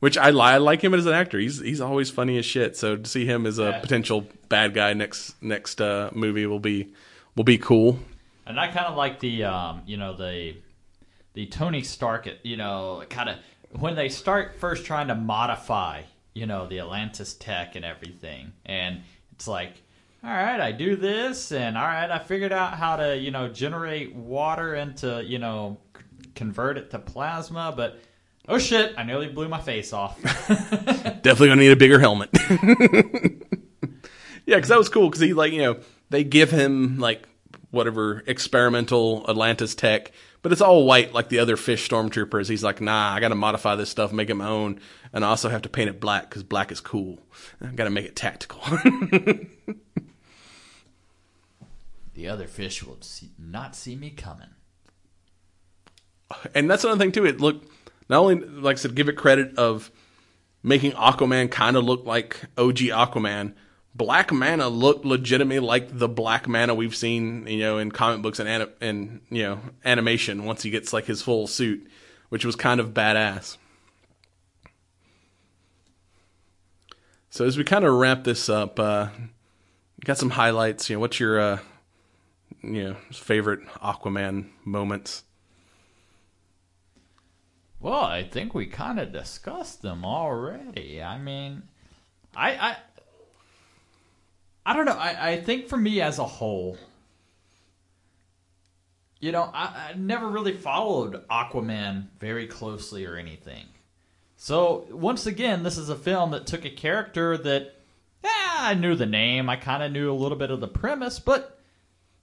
Which I, I like him as an actor. He's he's always funny as shit. So to see him as a Yeah. potential bad guy next next uh, movie will be will be cool. And I kind of like the, um, you know, the the Tony Stark, you know, kind of when they start first trying to modify, you know, the Atlantis tech and everything, and it's like, all right, I do this, and all right, I figured out how to, you know, generate water into, you know, c- convert it to plasma, but oh shit, I nearly blew my face off. Definitely gonna need a bigger helmet. yeah, because that was cool. Because he like you know they give him like whatever experimental Atlantis tech, but it's all white like the other fish stormtroopers. He's like, nah, I got to modify this stuff, make it my own, and I also have to paint it black because black is cool. I got to make it tactical. the other fish will see, not see me coming. and that's another thing too. It look not only like I said, give it credit of making Aquaman kind of look like OG Aquaman, Black Manta looked legitimately like the Black Manta we've seen, you know, in comic books and anim- and you know animation. Once he gets like his full suit, which was kind of badass. So as we kind of wrap this up, uh, got some highlights. You know, what's your uh, you know favorite Aquaman moments? Well, I think we kind of discussed them already. I mean, I I I don't know. I, I think for me as a whole, you know, I, I never really followed Aquaman very closely or anything. So once again, this is a film that took a character that, yeah, I knew the name, I kind of knew a little bit of the premise, but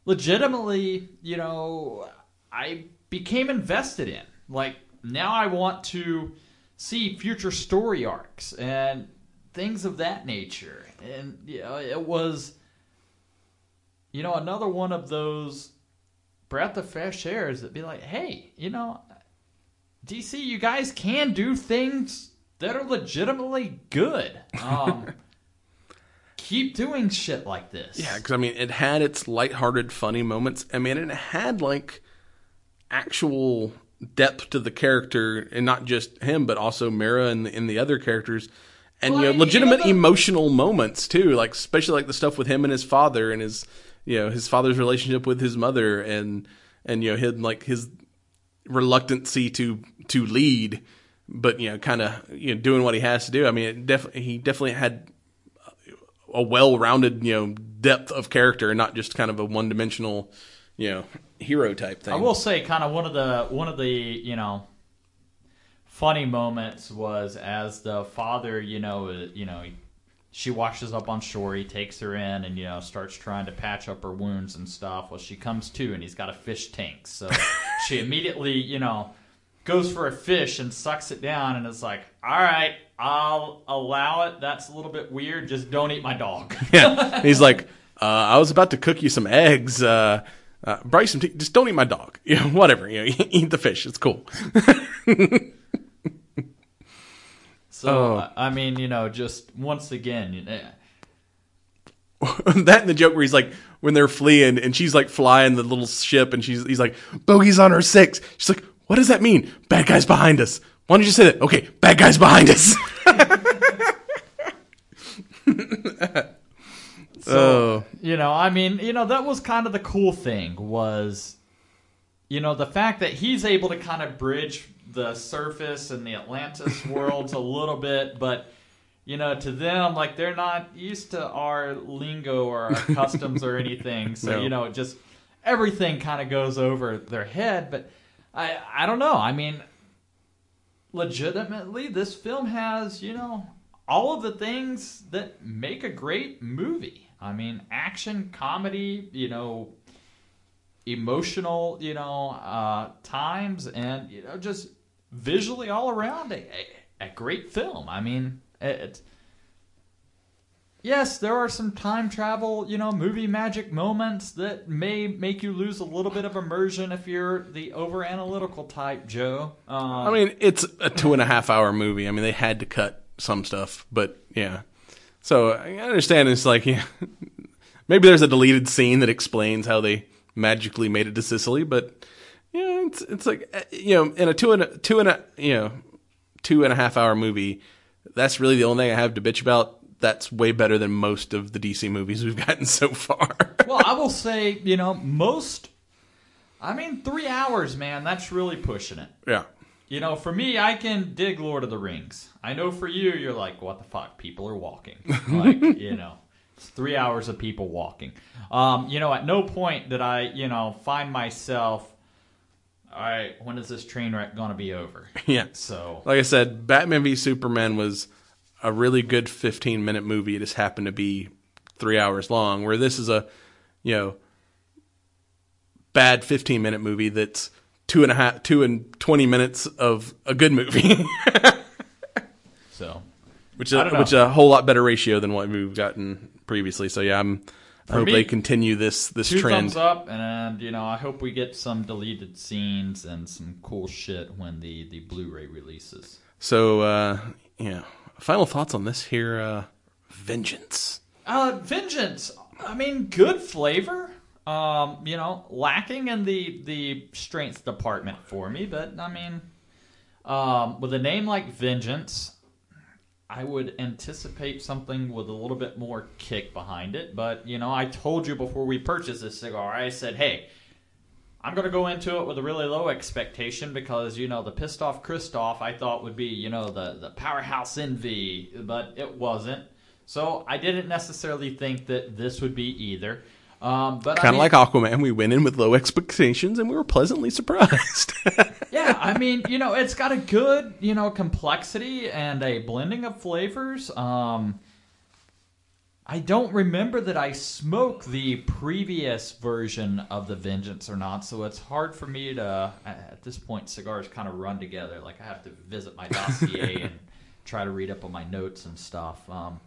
legitimately, you know, I became invested in. Like now, I want to see future story arcs and things of that nature. And you know, it was, you know, another one of those breath of fresh airs that be like, hey, you know, DC, you guys can do things that are legitimately good. Um, keep doing shit like this. Yeah, because I mean, it had its lighthearted, funny moments. I mean, it had like actual depth to the character, and not just him, but also Mera and the, and the other characters, and Well, you know, legitimate you know, emotional moments too. Like especially like the stuff with him and his father, and his you know his father's relationship with his mother, and and you know him like his reluctancy to to lead, but you know, kind of you know doing what he has to do. I mean, it def- he definitely had a well-rounded you know depth of character and not just kind of a one-dimensional you know hero type thing I will say, kind of one of the one of the you know funny moments was as the father, you know, you know, she washes up on shore. He takes her in and you know starts trying to patch up her wounds and stuff. Well, she comes to and he's got a fish tank, so she immediately you know goes for a fish and sucks it down and it's like, "All right, I'll allow it. That's a little bit weird. Just don't eat my dog." yeah he's like uh, i was about to cook you some eggs uh uh, Bryce, some tea. just don't eat my dog. You know, whatever. You know, eat the fish. It's cool. So Oh. I I mean, you know, just once again, you know, that and the joke where he's like, when they're fleeing and she's like flying the little ship and she's he's like, bogey's on her six. She's like, what does that mean? Bad guys behind us. Why don't you say that? Okay, bad guys behind us. oh, you know i mean you know that was kind of the cool thing was you know the fact that he's able to kind of bridge the surface and the atlantis worlds a little bit but you know to them like they're not used to our lingo or our customs or anything so No. you know just everything kind of goes over their head but i i don't know i mean legitimately this film has you know all of the things that make a great movie. I mean action comedy you know emotional you know uh times and you know just visually all around a, a, a great film. I mean it yes there are some time travel you know movie magic moments that may make you lose a little bit of immersion if you're the over analytical type joe um, I mean, it's a two and a half hour movie. I mean, they had to cut some stuff, but yeah. So I understand it's like, yeah, maybe there's a deleted scene that explains how they magically made it to Sicily, but yeah, it's it's like uh, you know, in a two and a two and a you know two and a half hour movie, that's really the only thing I have to bitch about. That's way better than most of the DC movies we've gotten so far. well, I will say, you know, most. I mean, three hours, man. That's really pushing it. yeah. You know, for me, I can dig Lord of the Rings. I know for you, you're like, what the fuck? People are walking. Like, you know, it's three hours of people walking. Um, you know, at no point did I, you know, find myself. All right, when is this train wreck gonna be over? Yeah. So like I said, Batman v Superman was a really good 15 minute movie. It just happened to be three hours long, where this is a, you know, bad 15 minute movie that's two and a half, two and 20 minutes of a good movie, so which is which is a whole lot better ratio than what we've gotten previously. So yeah, I'm. I hope me, they continue this this two trend. thumbs up, and you know, I hope we get some deleted scenes and some cool shit when the the Blu-ray releases. So uh, yeah, final thoughts on this here. Uh, Vengeance. Uh, Vengeance. I mean, good flavor. Um, you know, lacking in the the strength department for me, but I mean, um, with a name like Vengeance, I would anticipate something with a little bit more kick behind it. But you know, I told you before we purchased this cigar, I said, hey. I'm gonna go into it with a really low expectation because you know the pissed off Kristoff I thought would be you know the the powerhouse envy, but it wasn't. So I didn't necessarily think that this would be either. Um, but Kind of mean- like Aquaman, we went in with low expectations and we were pleasantly surprised. yeah, I mean, you know, it's got a good, you know, complexity and a blending of flavors. Um, I don't remember that I smoked the previous version of the Vengeance or not, so it's hard for me to. At this point, cigars kind of run together. Like I have to visit my dossier and try to read up on my notes and stuff. Um,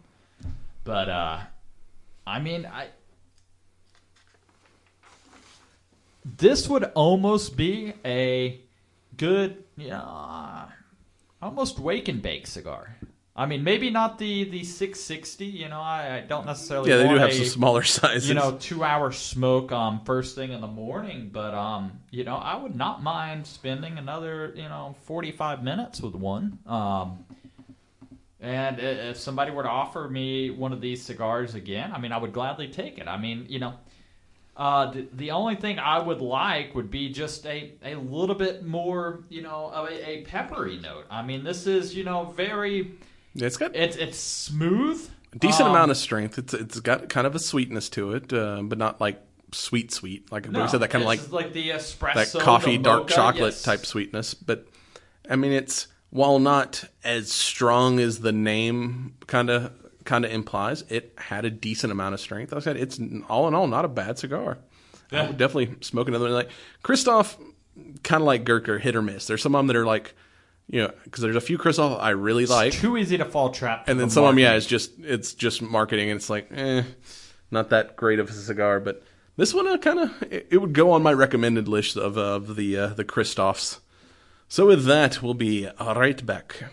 but uh, I mean, I this would almost be a good, yeah, almost wake and bake cigar. I mean, maybe not the the 660. You know, I, I don't necessarily. yeah, they do have a, some smaller sizes. You know, two hour smoke um first thing in the morning, but um, you know, I would not mind spending another you know 45 minutes with one. Um, and if somebody were to offer me one of these cigars again, I mean, I would gladly take it. I mean, you know, uh, the, the only thing I would like would be just a, a little bit more, you know, a, a peppery note. I mean, this is, you know, very, it's got it's it's smooth. decent Um, amount of strength. It's it's got kind of a sweetness to it, uh, but not like sweet sweet. Like we said, that kind of like like the espresso, that coffee the dark mocha, chocolate yes. type sweetness. But I mean, it's while not as strong as the name kind of kind of implies, it had a decent amount of strength. Like I said it's all in all not a bad cigar. I would definitely smoke another one. Like Kristoff, kind of like Gurkha, hit or miss. There's some of them that are like, you know, because there's a few Kristoff I really like, Too easy to fall trap. and then some of them, yeah, it's just it's just marketing, and it's like, eh, not that great of a cigar. But this one, uh, kind of, it, it would go on my recommended list of of the uh, the Kristoffs. So with that, we'll be right back.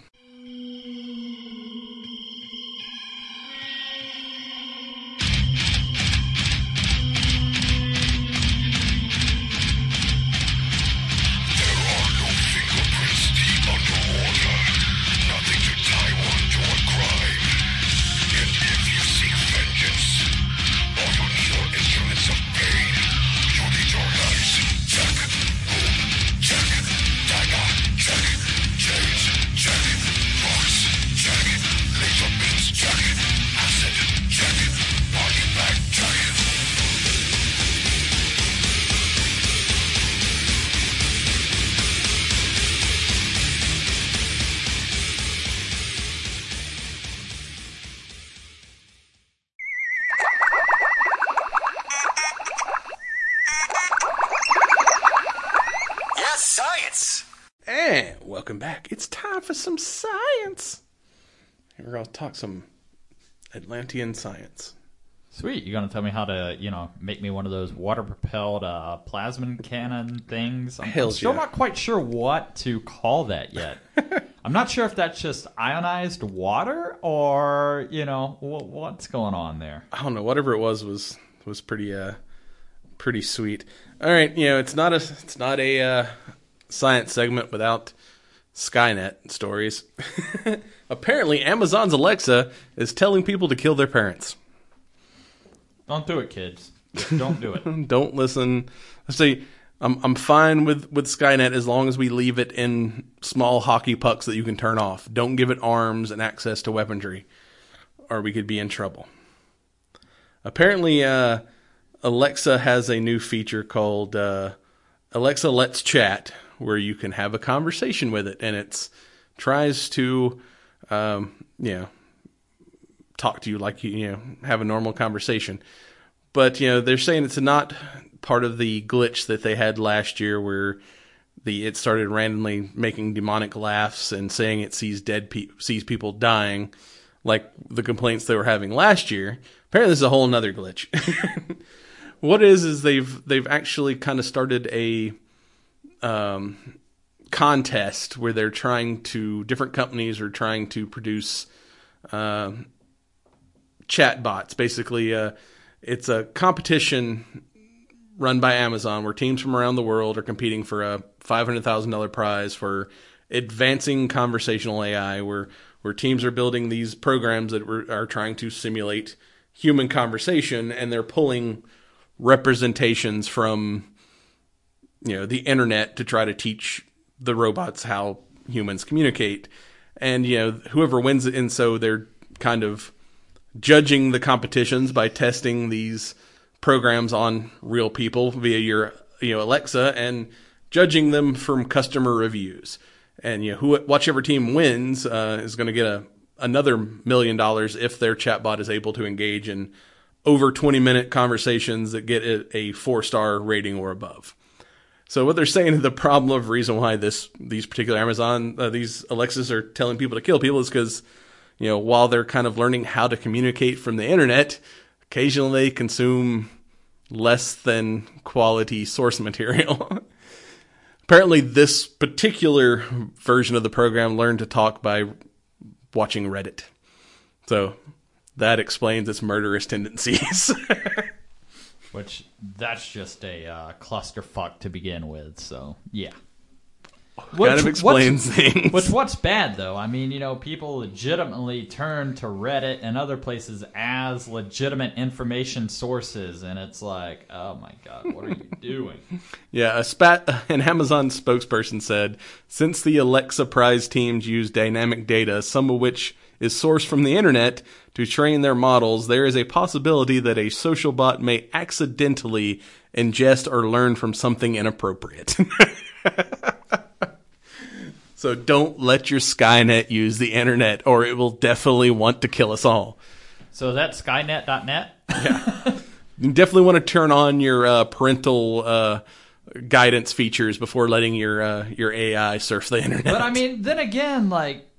Some Atlantean science. Sweet. You're gonna tell me how to, you know, make me one of those water propelled uh, plasma cannon things. I'm, still yeah. not quite sure what to call that yet. I'm not sure if that's just ionized water or you know wh- what's going on there. I don't know. Whatever it was was was pretty uh pretty sweet. All right, you know it's not a it's not a uh, science segment without Skynet stories. Apparently, Amazon's Alexa is telling people to kill their parents. Don't do it, kids. Don't do it. Don't listen. I say I'm I'm fine with with Skynet as long as we leave it in small hockey pucks that you can turn off. Don't give it arms and access to weaponry, or we could be in trouble. Apparently, uh, Alexa has a new feature called uh, Alexa Let's Chat, where you can have a conversation with it, and it's tries to, um, you know, talk to you like you, you know have a normal conversation. But you know they're saying it's not part of the glitch that they had last year, where the it started randomly making demonic laughs and saying it sees dead pe- sees people dying, like the complaints they were having last year. Apparently, this is a whole another glitch. what is is they've they've actually kind of started a um, contest where they're trying to different companies are trying to produce um chat bots. Basically, uh, it's a competition run by Amazon where teams from around the world are competing for a five hundred thousand dollar prize for advancing conversational AI, where where teams are building these programs that were, are trying to simulate human conversation, and they're pulling representations from you know the internet to try to teach the robots how humans communicate. And you know whoever wins it and so they're kind of judging the competitions by testing these programs on real people via your you know Alexa and judging them from customer reviews. And you know who whichever team wins uh, is going to get a another million dollars if their chatbot is able to engage in over 20 minute conversations that get a, a four star rating or above so what they're saying is the problem of reason why this these particular Amazon uh, these Alexas are telling people to kill people is because you know while they're kind of learning how to communicate from the internet, occasionally they consume less than quality source material. Apparently, this particular version of the program learned to talk by watching Reddit. So that explains its murderous tendencies. Which that's just a uh, clusterfuck to begin with. So yeah. kind of explains things. Which what's bad though? I mean, you know, people legitimately turn to Reddit and other places as legitimate information sources, and it's like, oh my god, what are you doing? Yeah, a spat an Amazon spokesperson said, since the Alexa Prize teams use dynamic data, some of which is sourced from the internet to train their models, there is a possibility that a social bot may accidentally ingest or learn from something inappropriate. so don't let your Skynet use the internet or it will definitely want to kill us all. So that's Skynet.net. You definitely want to turn on your uh, parental uh, guidance features before letting your uh, your AI surf the internet. But I mean, then again, like,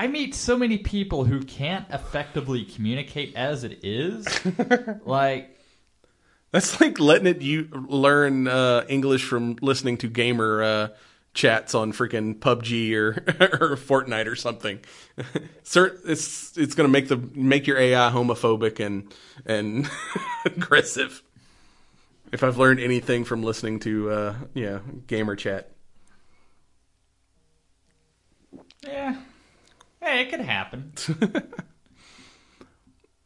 I meet so many people who can't effectively communicate as it is. like, That's like letting it you learn uh, English from listening to gamer uh, chats on freaking PUBG or or Fortnite or something. Cert, it's it's gonna make the make your AI homophobic and and aggressive. If I've learned anything from listening to uh, yeah gamer chat, yeah, hey, it could happen.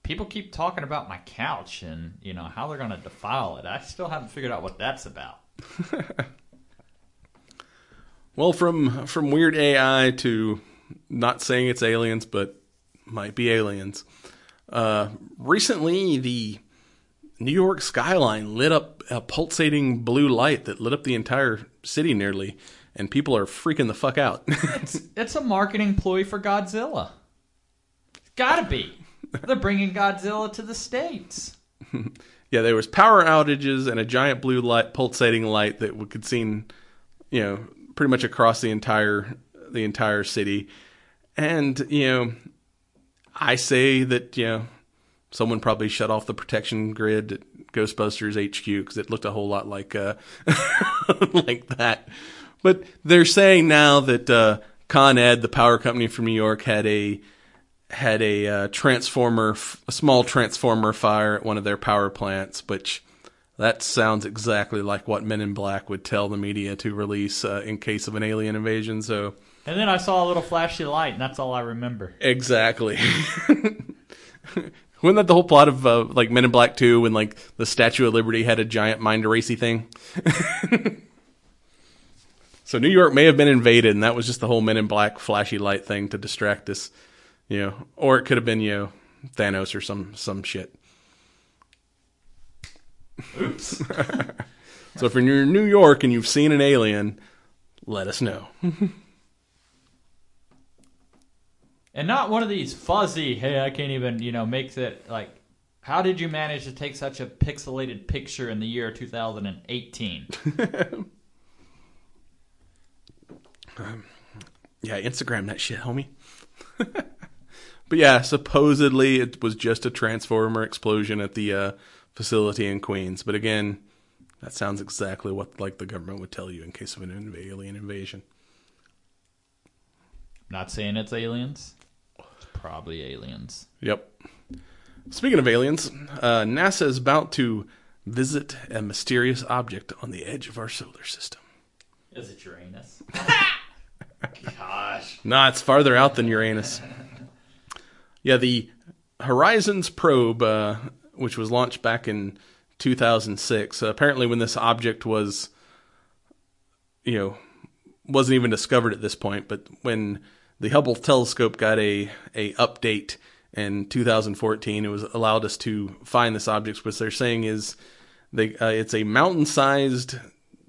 people keep talking about my couch and you know how they're going to defile it. I still haven't figured out what that's about. well, from from weird AI to not saying it's aliens, but might be aliens. Uh, recently, the New York skyline lit up a pulsating blue light that lit up the entire city nearly, and people are freaking the fuck out. It's it's a marketing ploy for Godzilla. It's gotta be. They're bringing Godzilla to the states. yeah, there was power outages and a giant blue light, pulsating light that we could seen, you know, pretty much across the entire the entire city. And you know, I say that you know someone probably shut off the protection grid at Ghostbusters HQ because it looked a whole lot like uh, like that. But they're saying now that uh, Con Ed, the power company from New York, had a had a uh, transformer, a small transformer fire at one of their power plants, which that sounds exactly like what Men in Black would tell the media to release uh, in case of an alien invasion. So And then I saw a little flashy light, and that's all I remember. exactly. Wasn't that the whole plot of uh, like Men in Black Two when like the Statue of Liberty had a giant mind eraser thing? so New York may have been invaded, and that was just the whole Men in Black flashy light thing to distract us, you know. Or it could have been you know Thanos or some some shit. Oops. So if you're in New York and you've seen an alien, let us know. and not one of these fuzzy, hey, I can't even, you know, make it like, how did you manage to take such a pixelated picture in the year 2018? Yeah, Instagram that shit, homie. but yeah, supposedly it was just a transformer explosion at the uh, facility in Queens. But again, that sounds exactly what like the government would tell you in case of an inv- alien invasion. Not saying it's aliens. It's probably aliens. Yep. Speaking of aliens, uh, NASA is about to visit a mysterious object on the edge of our solar system. Is it Uranus? Gosh. Nah, it's farther out than Uranus. Yeah, the Horizons probe, uh, which was launched back in 2006. Uh, apparently, when this object was, you know, wasn't even discovered at this point, but when the Hubble telescope got a a update in 2014, it was allowed us to find this object. Which they're saying is they uh, it's a mountain-sized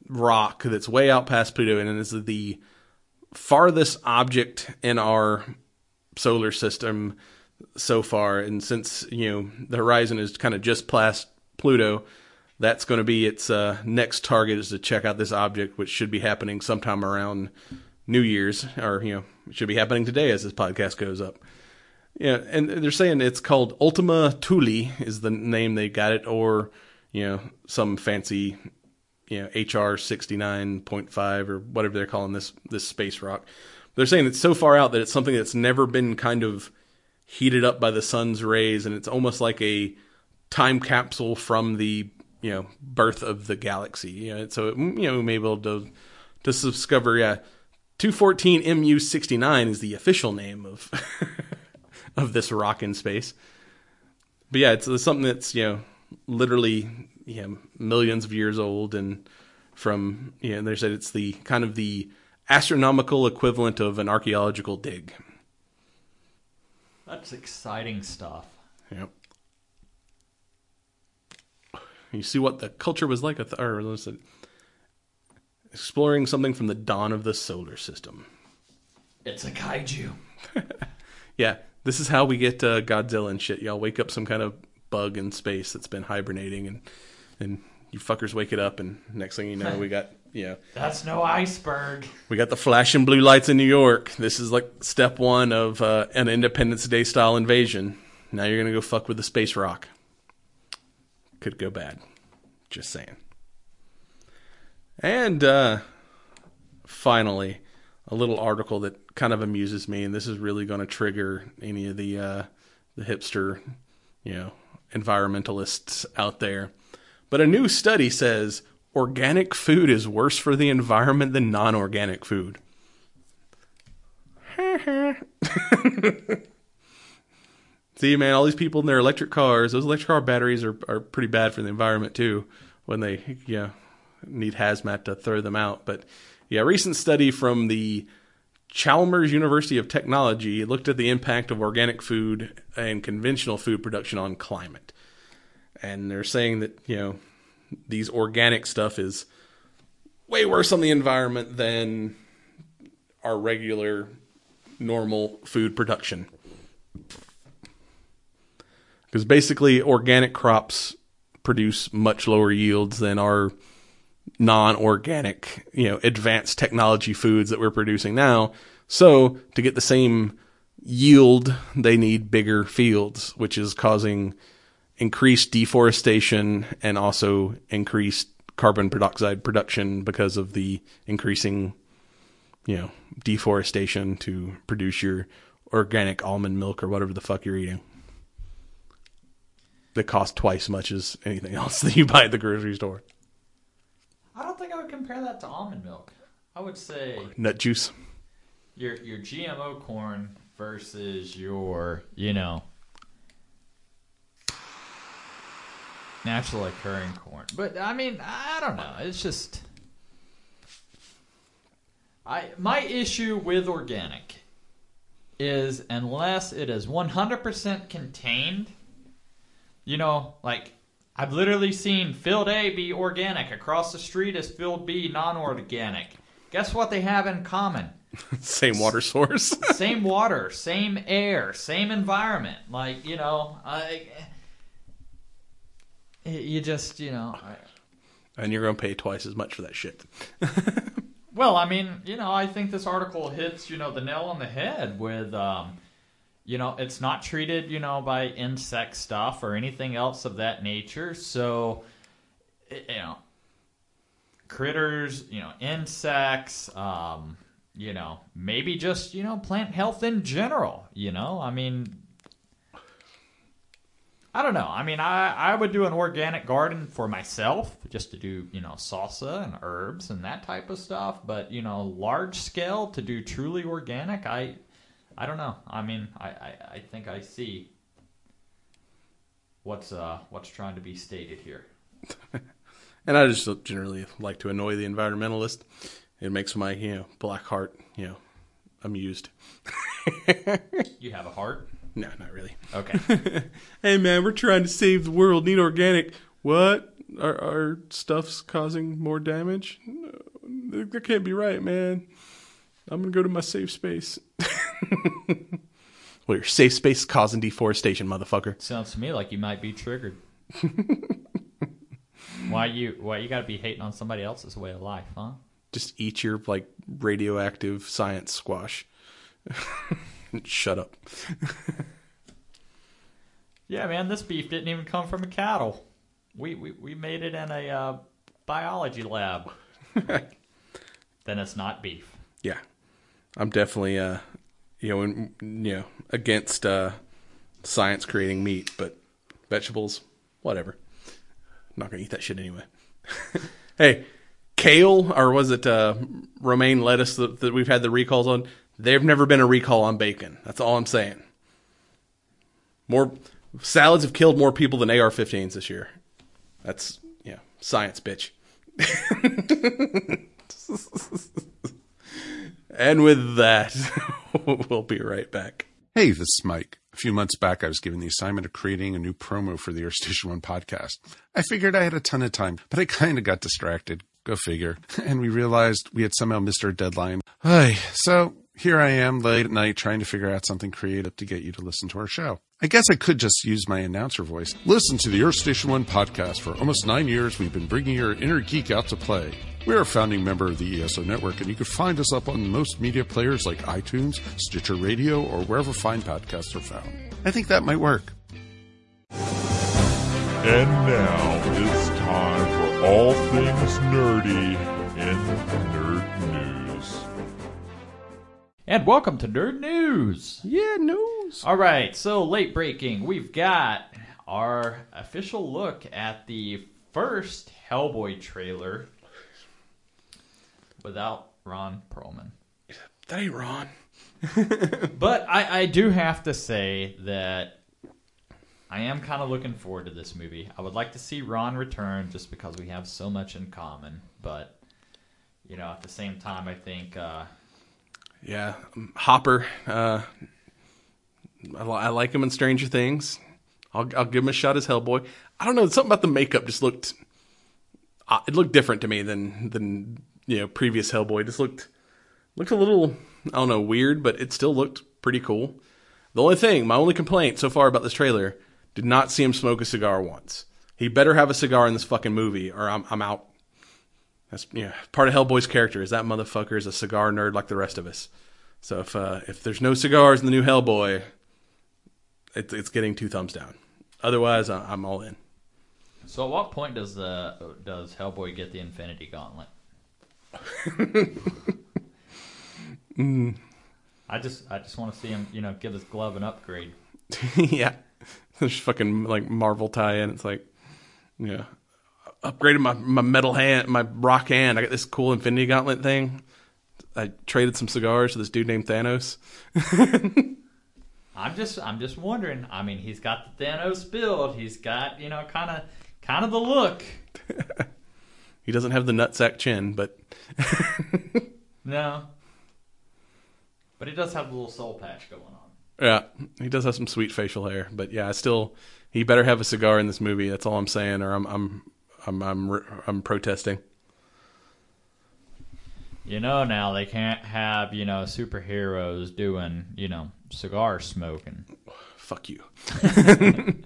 rock that's way out past Pluto, and is the farthest object in our solar system so far. And since you know the horizon is kind of just past Pluto, that's going to be its uh, next target is to check out this object, which should be happening sometime around New Year's, or you know, it should be happening today as this podcast goes up. Yeah, and they're saying it's called Ultima Thule is the name they got it, or you know, some fancy, you know, HR sixty nine point five or whatever they're calling this this space rock. They're saying it's so far out that it's something that's never been kind of heated up by the sun's rays, and it's almost like a time capsule from the you know birth of the galaxy. You know, so it, you know we may be able to to discover. Yeah, two fourteen MU sixty nine is the official name of of this rock in space. But yeah, it's, it's something that's you know literally you know millions of years old, and from you know they said it's the kind of the astronomical equivalent of an archaeological dig. That's exciting stuff. Yep. You see what the culture was like, or listen, exploring something from the dawn of the solar system. It's a kaiju. Yeah, this is how we get uh, Godzilla and shit. Y'all wake up some kind of bug in space that's been hibernating, and and you fuckers wake it up, and next thing you know, we got yeah. That's no iceberg. we got the flashing blue lights in New York. This is like step one of uh, an Independence Day style invasion. Now you're gonna go fuck with the space rock. Could go bad. Just saying. And uh, finally, a little article that kind of amuses me, and this is really going to trigger any of the uh, the hipster, you know, environmentalists out there. But a new study says organic food is worse for the environment than non-organic food. See, man, all these people in their electric cars, those electric car batteries are, are pretty bad for the environment too when they yeah, need hazmat to throw them out. But yeah, a recent study from the Chalmers University of Technology looked at the impact of organic food and conventional food production on climate. And they're saying that, you know, these organic stuff is way worse on the environment than our regular normal food production. Because basically, organic crops produce much lower yields than our non-organic, you know, advanced technology foods that we're producing now. So, to get the same yield, they need bigger fields, which is causing increased deforestation and also increased carbon dioxide production because of the increasing, you know, deforestation to produce your organic almond milk or whatever the fuck you're eating. That costs twice as much as anything else that you buy at the grocery store. I don't think I would compare that to almond milk. I would say Nut juice. your your GMO corn versus your, you know, natural occurring corn. But I mean, I don't know. It's just I my issue with organic is unless it is 100% contained, you know, like I've literally seen field A be organic across the street is field B non-organic. Guess what they have in common? Same water source. same water, same air, same environment. Like you know, I, you just you know. I, and you're going to pay twice as much for that shit. well, I mean, you know, I think this article hits you know the nail on the head with, um, you know, it's not treated you know by insect stuff or anything else of that nature. So, you know, critters, you know, insects, um, you know, maybe just you know plant health in general. You know, I mean, I don't know. I mean, I I would do an organic garden for myself just to do you know salsa and herbs and that type of stuff. But you know, large scale to do truly organic, I I don't know. I mean, I I, I think I see what's uh what's trying to be stated here. And I just generally like to annoy the environmentalist. It makes my you know black heart you know amused. You have a heart. No, not really. Okay. Hey man, we're trying to save the world. Need organic. What? Our, our stuff's causing more damage? No, that can't be right, man. I'm gonna go to my safe space. well, your safe space is causing deforestation, motherfucker. Sounds to me like you might be triggered. why you why you got to be hating on somebody else's way of life, huh? Just eat your like radioactive science squash. Shut up. Yeah, man, this beef didn't even come from a cattle. We we, we made it in a uh, biology lab. then it's not beef. Yeah, I'm definitely uh, you know, in, you know, against uh, science creating meat, but vegetables, whatever. I'm not gonna eat that shit anyway. hey, kale or was it uh, romaine lettuce that, that we've had the recalls on? There've never been a recall on bacon. That's all I'm saying. More salads have killed more people than AR-15s this year. That's yeah, science, bitch. And with that, we'll be right back. Hey, this is Mike. A few months back, I was given the assignment of creating a new promo for the Air Station One podcast. I figured I had a ton of time, but I kind of got distracted. Go figure. And we realized we had somehow missed our deadline. Ay, so here I am late at night trying to figure out something creative to get you to listen to our show. I guess I could just use my announcer voice. Listen to the Earth Station One podcast. For almost nine years, we've been bringing your inner geek out to play. We're a founding member of the ESO network, and you can find us up on most media players like iTunes, Stitcher Radio, or wherever fine podcasts are found. I think that might work. And now it's time for all things nerdy in. And welcome to Nerd News. Yeah, news. All right, so late breaking, we've got our official look at the first Hellboy trailer without Ron Perlman. That ain't Ron. But I, I do have to say that I am kind of looking forward to this movie. I would like to see Ron return just because we have so much in common. But, you know, at the same time, I think uh, Yeah, um, Hopper. Uh, I, I like him in Stranger Things. I'll, I'll give him a shot as Hellboy. I don't know. Something about the makeup just looked. Uh, it looked different to me than than you know previous Hellboy. It just looked looked a little. I don't know, weird, but it still looked pretty cool. The only thing, my only complaint so far about this trailer, did not see him smoke a cigar once. He better have a cigar in this fucking movie, or I'm I'm out. That's yeah, part of Hellboy's character is that motherfucker is a cigar nerd like the rest of us. So if uh, if there's no cigars in the new Hellboy, it's it's getting two thumbs down. Otherwise, I- I'm all in. So, at what point does the does Hellboy get the Infinity Gauntlet? I just I just want to see him, you know, give his glove an upgrade. yeah, there's fucking like Marvel tie-in. It's like, yeah, upgraded my my metal hand, my rock hand. I got this cool Infinity Gauntlet thing. I traded some cigars to this dude named Thanos. I'm just I'm just wondering. I mean, he's got the Thanos build. He's got you know kind of kind of the look. He doesn't have the nutsack chin, but No, but he does have a little soul patch going on. yeah, he does have some sweet facial hair. But yeah, I still he better have a cigar in this movie. That's all I'm saying, or I'm I'm I'm I'm, I'm protesting. You know now they can't have you know superheroes doing you know cigar smoking. Fuck you.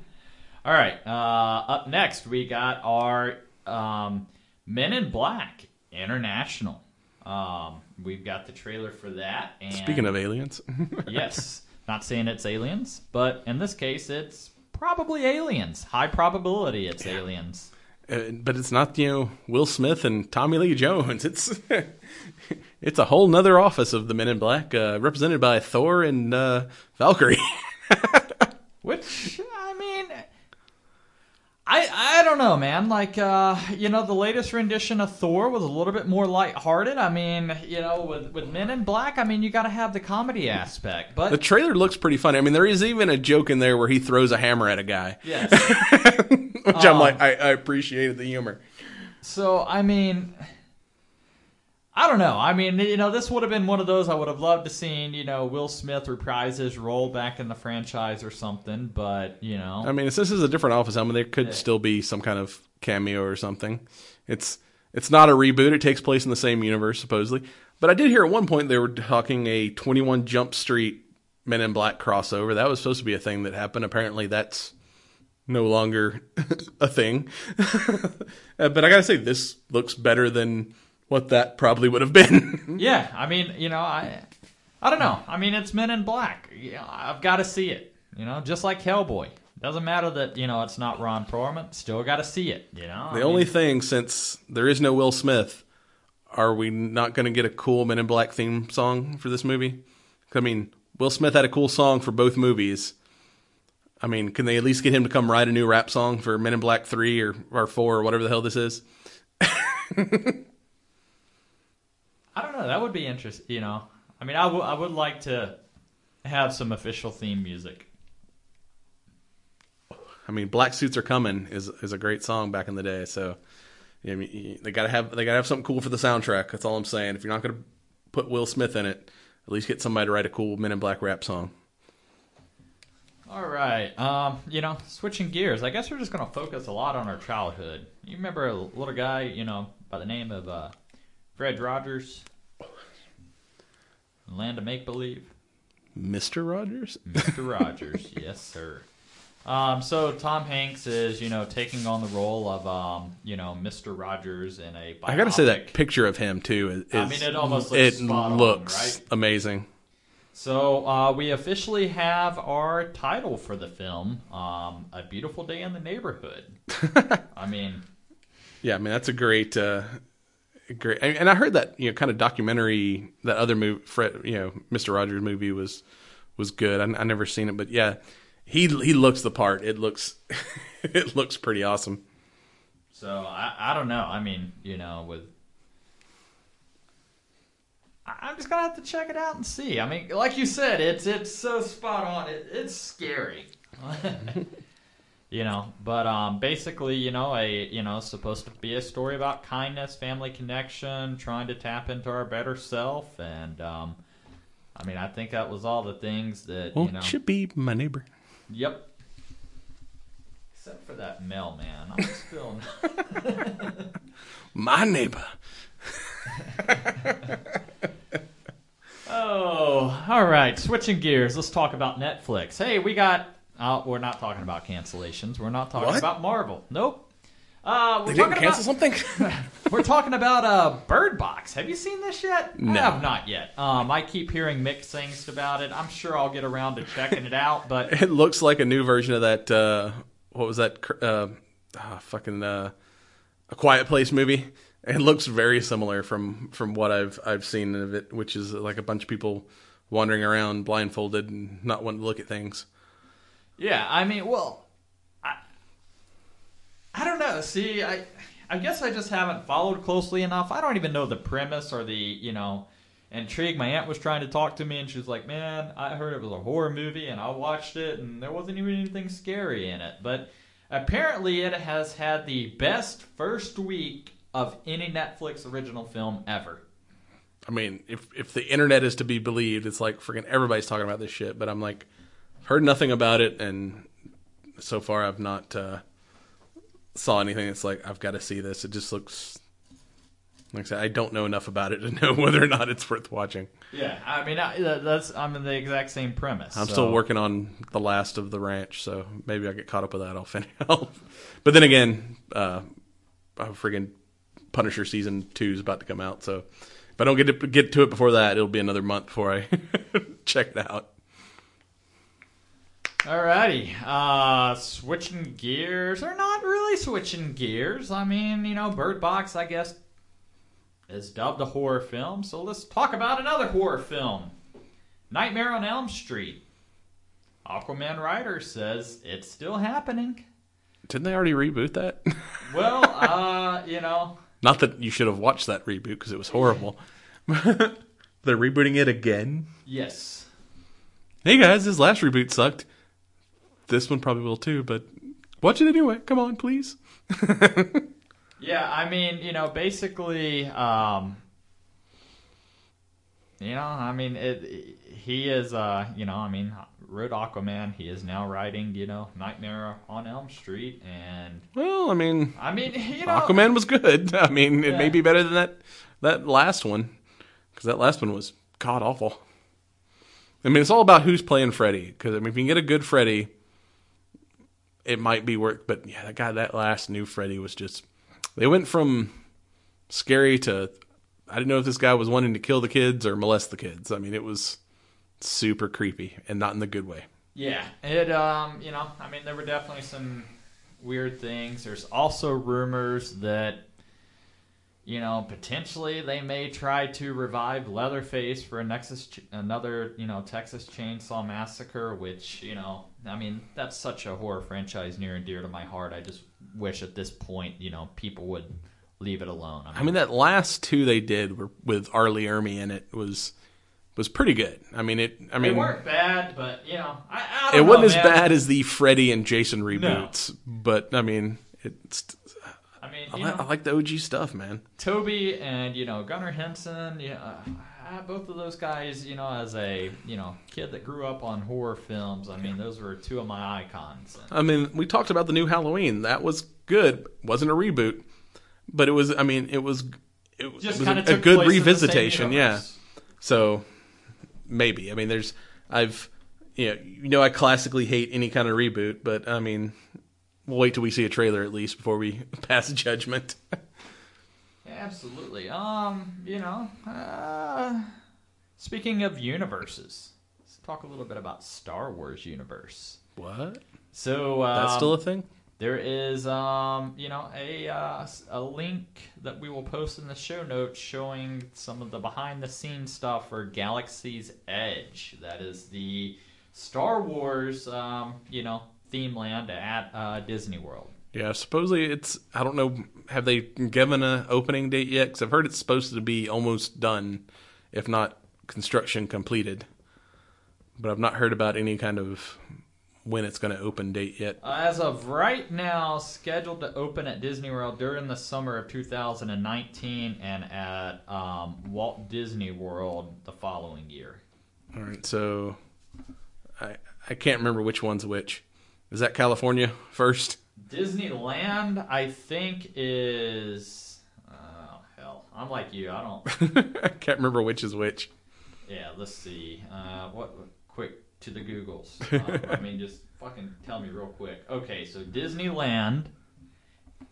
All right. Uh, up next, we got our um, Men in Black International. Um, we've got the trailer for that. And Speaking of aliens, yes, not saying it's aliens, but in this case, it's probably aliens. High probability it's aliens. Uh, but it's not you know Will Smith and Tommy Lee Jones. It's it's a whole nother office of the Men in Black, uh, represented by Thor and uh, Valkyrie. Which I mean, I I don't know, man. Like uh, you know, the latest rendition of Thor was a little bit more lighthearted. I mean, you know, with with Men in Black, I mean, you got to have the comedy aspect. But the trailer looks pretty funny. I mean, there is even a joke in there where he throws a hammer at a guy, yes. which I'm like, I, I appreciated the humor. So I mean, I don't know. I mean, you know, this would have been one of those I would have loved to seen. You know, Will Smith reprise his role back in the franchise or something. But you know, I mean, since this is a different office, I mean, there could Yeah. still be some kind of cameo or something. It's it's not a reboot. It takes place in the same universe supposedly. But I did hear at one point they were talking a 21 Jump Street Men in Black crossover. That was supposed to be a thing that happened. Apparently, that's no longer a thing. Uh, but I gotta say, this looks better than what that probably would have been. yeah. I mean, you know, I I don't know. I mean, it's Men in Black. Know, I've got to see it. You know, just like Hellboy. Doesn't matter that you know it's not Ron Perlman. Still got to see it. You know, The only thing, since there is no Will Smith, are we not going to get a cool Men in Black theme song for this movie? I mean, Will Smith had a cool song for both movies. I mean, can they at least get him to come write a new rap song for Men in Black 3 or, or 4 or whatever the hell this is? I don't know. That would be interesting. You know, I mean, I would I would like to have some official theme music. I mean, Black Suits Are Coming is is a great song back in the day, so I mean, they got to have they got to have something cool for the soundtrack. That's all I'm saying. If you're not going to put Will Smith in it, at least get somebody to write a cool Men in Black rap song. All right. Um, you know, switching gears. I guess we're just going to focus a lot on our childhood. You remember a little guy, you know, by the name of uh, Fred Rogers? Land of Make Believe. Mr. Rogers? Mr. Rogers, yes, sir. Um, so Tom Hanks is, you know, taking on the role of, um, you know, Mr. Rogers in a. Biopic. I got to say that picture of him too is, I mean, it almost looks it spot on, looks right? amazing. So uh, we officially have our title for the film, um, "A Beautiful Day in the Neighborhood." I mean, Yeah, I mean that's a great, uh, great. And I heard that you know kind of documentary that other movie, Fred, you know, Mister Rogers movie was was good. I, I never seen it, but yeah, he he looks the part. It looks it looks pretty awesome. so I, I don't know. I mean, you know, with I'm just gonna have to check it out and see. I mean, like you said, it's it's so spot on. It, it's scary. you know, but um, basically, you know, a you know, supposed to be a story about kindness, family connection, trying to tap into our better self, and um, I mean, I think that was all the things that Won't you know. you be my neighbor? Yep. Except for that mailman, I'm still. My neighbor. Oh, all right. Switching gears, let's talk about Netflix. Hey, we got. Uh, we're not talking about cancellations. We're not talking What? about Marvel. Nope. Uh, we're They didn't talking cancel about, something. We're talking about uh, Bird Box. Have you seen this yet? No. I have not yet. Um, I keep hearing mixed things about it. I'm sure I'll get around to checking it out, but it looks like a new version of that. Uh, what was that? Uh, ah, fucking uh, a Quiet Place movie. It looks very similar from from what I've I've seen of it, which is like a bunch of people wandering around blindfolded and not wanting to look at things. Yeah, I mean, well, I, I don't know. See, I, I guess I just haven't followed closely enough. I don't even know the premise or the, you know, intrigue. My aunt was trying to talk to me, and she was like, "Man, I heard it was a horror movie, and I watched it, and there wasn't even anything scary in it." But apparently, it has had the best first week of any Netflix original film ever. I mean, if if the internet is to be believed, it's like freaking everybody's talking about this shit. But I'm like, heard nothing about it, and so far I've not uh, saw anything. It's like I've got to see this. It just looks like I said, I don't know enough about it to know whether or not it's worth watching. Yeah, I mean, I, that's I'm in the exact same premise. I'm so- still working on the last of the ranch, so maybe I get caught up with that. I'll finish. I'll, but then again, uh, uh, friggin' Punisher season two is about to come out, so if I don't get to get to it before that, it'll be another month before I check it out. Alrighty, uh, switching gears, or not really switching gears. I mean, you know, Bird Box, I guess, is dubbed a horror film. So let's talk about another horror film Nightmare on Elm Street. Aquaman writer says it's still happening. Didn't they already reboot that? Well, uh, you know, Not that you should have watched that reboot because it was horrible. They're rebooting it again. yes. Hey guys, this last reboot sucked. This one probably will too, but watch it anyway. Come on, please. Yeah, I mean, you know, basically, um, you know, I mean, it, he is, uh, you know, I mean, wrote Aquaman. He is now writing, you know, Nightmare on Elm Street, and Well, I mean, I mean, you know, Aquaman was good. I mean, it may be better than that that last one because that last one was god awful. I mean, it's all about who's playing Freddy. Because I mean, if you can get a good Freddy, it might be work. But yeah, that guy, that last new Freddy was just. They went from scary to. I didn't know if this guy was wanting to kill the kids or molest the kids. I mean, it was super creepy and not in the good way. Yeah, it um, you know, I mean, there were definitely some weird things. There's also rumors that you know potentially they may try to revive Leatherface for a Nexus, ch- another you know Texas Chainsaw Massacre, which you know, I mean, that's such a horror franchise near and dear to my heart. I just wish at this point, you know, people would leave it alone. I mean, I mean, that last two they did were with R. Lee Ermey in it was was pretty good. I mean, it. I mean, they weren't bad, but you know, I, I it don't wasn't know, as bad as the Freddy and Jason reboots, but I mean, it's. I mean, I, like, know, I like the OG stuff, man. Tobe and you know Gunnar Hansen, yeah, uh, both of those guys, you know, as a you know kid that grew up on horror films, I mean, those were two of my icons. I mean, we talked about the new Halloween. That was good. wasn't a reboot, but it was. I mean, it was. It was just a, a good place in the same revisitation. Yeah. So maybe. I mean, there's. I've. You know, you know, I classically hate any kind of reboot, but I mean, we'll wait till we see a trailer at least before we pass judgment. Absolutely. Um, you know, uh, speaking of universes, let's talk a little bit about Star Wars universe. what? So um, That's still a thing? There is, um, you know, a uh, a link that we will post in the show notes showing some of the behind the scenes stuff for Galaxy's Edge. That is the Star Wars, um, you know, theme land at uh, Disney World. Yeah, supposedly it's. I don't know. Have they given a opening date yet? Because I've heard it's supposed to be almost done, if not construction completed. But I've not heard about any kind of when it's going to open date yet. Uh, As of right now, scheduled to open at Disney World during the summer of 2019 and at um, Walt Disney World the following year. All right, so I I can't remember which one's which. Is that California first? Disneyland, I think, is. Oh, hell. I'm like you. I don't. I can't remember which is which. Yeah, let's see. Uh, what? Quick to the Googles. Um, I mean, just fucking tell me real quick. Okay, so Disneyland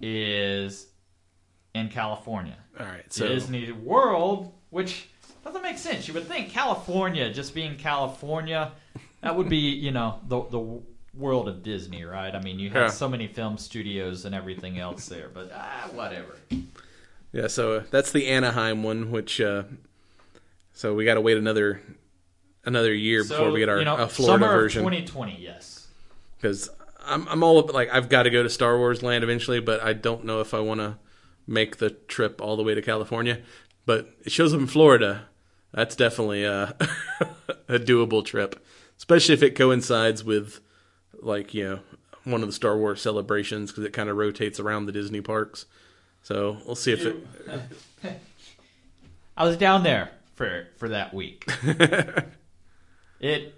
is in California. All right, so Disney World, which doesn't make sense. You would think California, just being California, that would be, you know, the the world of Disney, right? I mean, you have Yeah. so many film studios and everything else there, but ah, whatever. yeah, so that's the Anaheim one, which uh, so we got to wait another another year So, before we get our you know, uh, Florida summer version. 2020, yes. because I'm I'm all up, like I've got to go to Star Wars Land eventually, but I don't know if I want to make the trip all the way to California. But it shows up in Florida. That's definitely a, a doable trip, especially if it coincides with like you know one of the Star Wars celebrations because it kind of rotates around the Disney parks. So we'll see if it. I was down there for for that week. it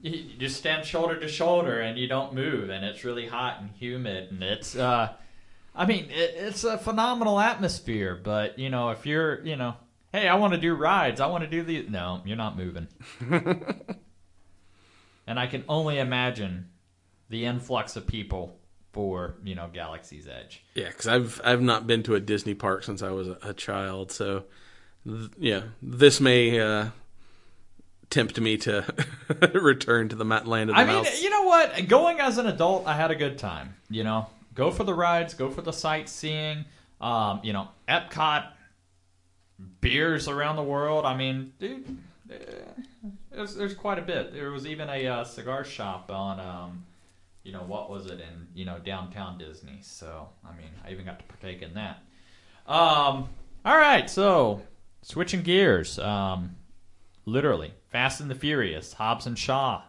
you you just stand shoulder to shoulder and you don't move and it's really hot and humid and it's uh I mean it, it's a phenomenal atmosphere but you know if you're you know hey I want to do rides I want to do the no you're not moving and I can only imagine the influx of people for you know Galaxy's Edge Yeah, because I've I've not been to a Disney park since I was a, child, so th- yeah, this may uh, tempt me to return to the land of the I mean, mouse. you know what? Going as an adult, I had a good time. You know, go for the rides, go for the sightseeing. Um, you know, Epcot, beers around the world. I mean, dude, uh, there's, there's quite a bit. There was even a uh, cigar shop on, um, you know, what was it in, you know, downtown Disney. So, I mean, I even got to partake in that. Um, all right, so switching gears. Um, literally, Fast and the Furious, Hobbs and Shaw.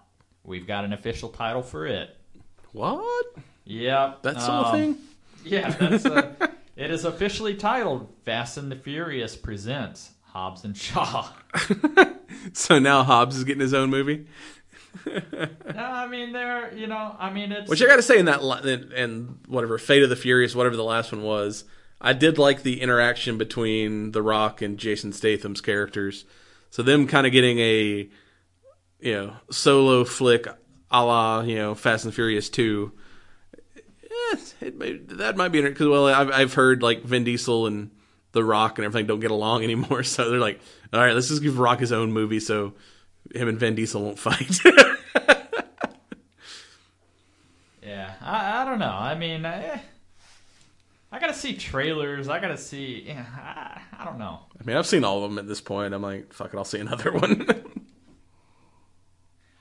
We've got an official title for it. What? Yep. That's um, thing? Yeah, that's uh it is officially titled Fast and the Furious presents Hobbs and Shaw. So now Hobbs is getting his own movie. No, I mean they're you know I mean it's Which I got to say in that in, in whatever Fate of the Furious, whatever the last one was, I did like the interaction between The Rock and Jason Statham's characters. So them kind of getting a you know solo flick a la you know Fast and Furious two. Eh, it may, that might be because well I've I've heard like Vin Diesel and The Rock and everything don't get along anymore. So they're like, all right, let's just give Rock his own movie so him and Vin Diesel won't fight. yeah I, I don't know I mean eh, I gotta see trailers I gotta see yeah I, I don't know I mean, I've seen all of them at this point. I'm like, fuck it, I'll see another one.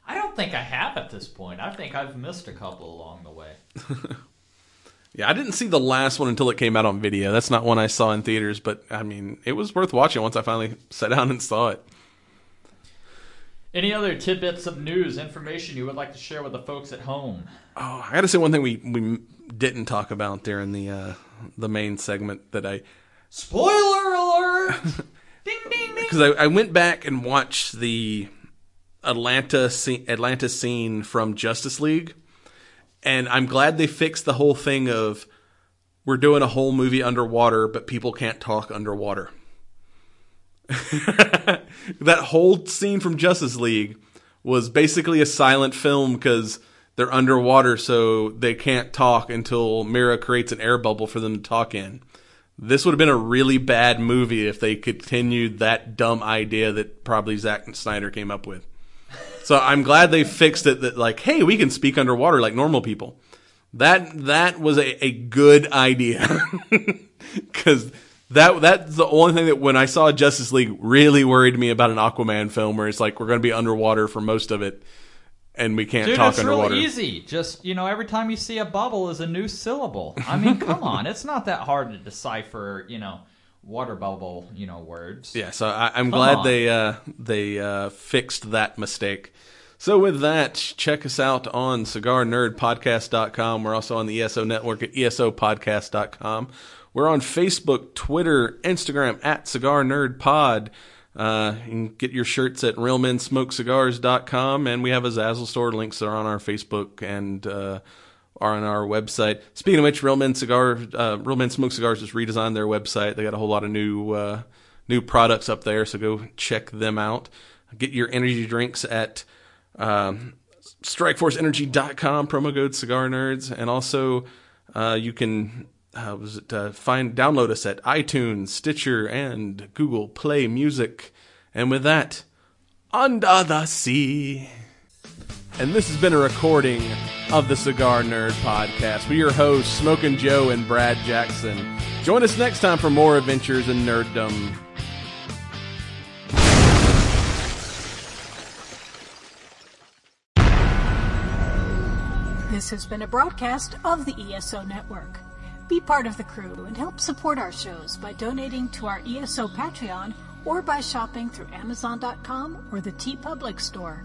I don't think I have at this point I think I've missed a couple along the way yeah, I didn't see the last one until it came out on video. That's not one I saw in theaters, but I mean, it was worth watching once I finally sat down and saw it. any other tidbits of news information you would like to share with the folks at home Oh, I got to say one thing we we didn't talk about there in the uh, the main segment that I spoiler alert ding ding ding because I, I went back and watched the Atlantis scene, Atlantis scene from Justice League, and I'm glad they fixed the whole thing of we're doing a whole movie underwater, but people can't talk underwater. that whole scene from Justice League was basically a silent film because they're underwater, so they can't talk until Mera creates an air bubble for them to talk in. This would have been a really bad movie if they continued that dumb idea that probably Zack Snyder came up with. So I'm glad they fixed it that like, hey, we can speak underwater like normal people. That that was a, a good idea. Cause that that's the only thing that when I saw Justice League really worried me about an Aquaman film where it's like we're gonna be underwater for most of it and we can't Dude, talk it's underwater. real easy. Just you know, every time you see a bubble is a new syllable. I mean, come on, it's not that hard to decipher. You know, water bubble. You know, words. Yeah, so I, I'm glad on. they uh, they uh, fixed that mistake. So with that, check us out on cigarnerdpodcast.com. We're also on the ESO network at esopodcast.com. We're on Facebook, Twitter, Instagram at Cigar Nerd Pod. Uh, you can get your shirts at realmensmokecigars.com, and we have a Zazzle store. Links are on our Facebook and uh, are on our website. Speaking of which, Real Men Cigar, uh, Real Men Smoke Cigars just redesigned their website. They got a whole lot of new uh, new products up there, so go check them out. Get your energy drinks at um, StrikeForceEnergy.com, promo code Cigar Nerds, and also uh, you can uh, was it uh, find download us at iTunes, Stitcher, and Google Play Music. And with that, under the sea. And this has been a recording of the Cigar Nerd Podcast. We're your hosts, Smoking Joe and Brad Jackson. Join us next time for more adventures in nerddom. This has been a broadcast of the ESO Network. Be part of the crew and help support our shows by donating to our ESO Patreon or by shopping through Amazon.com or the TeePublic Store,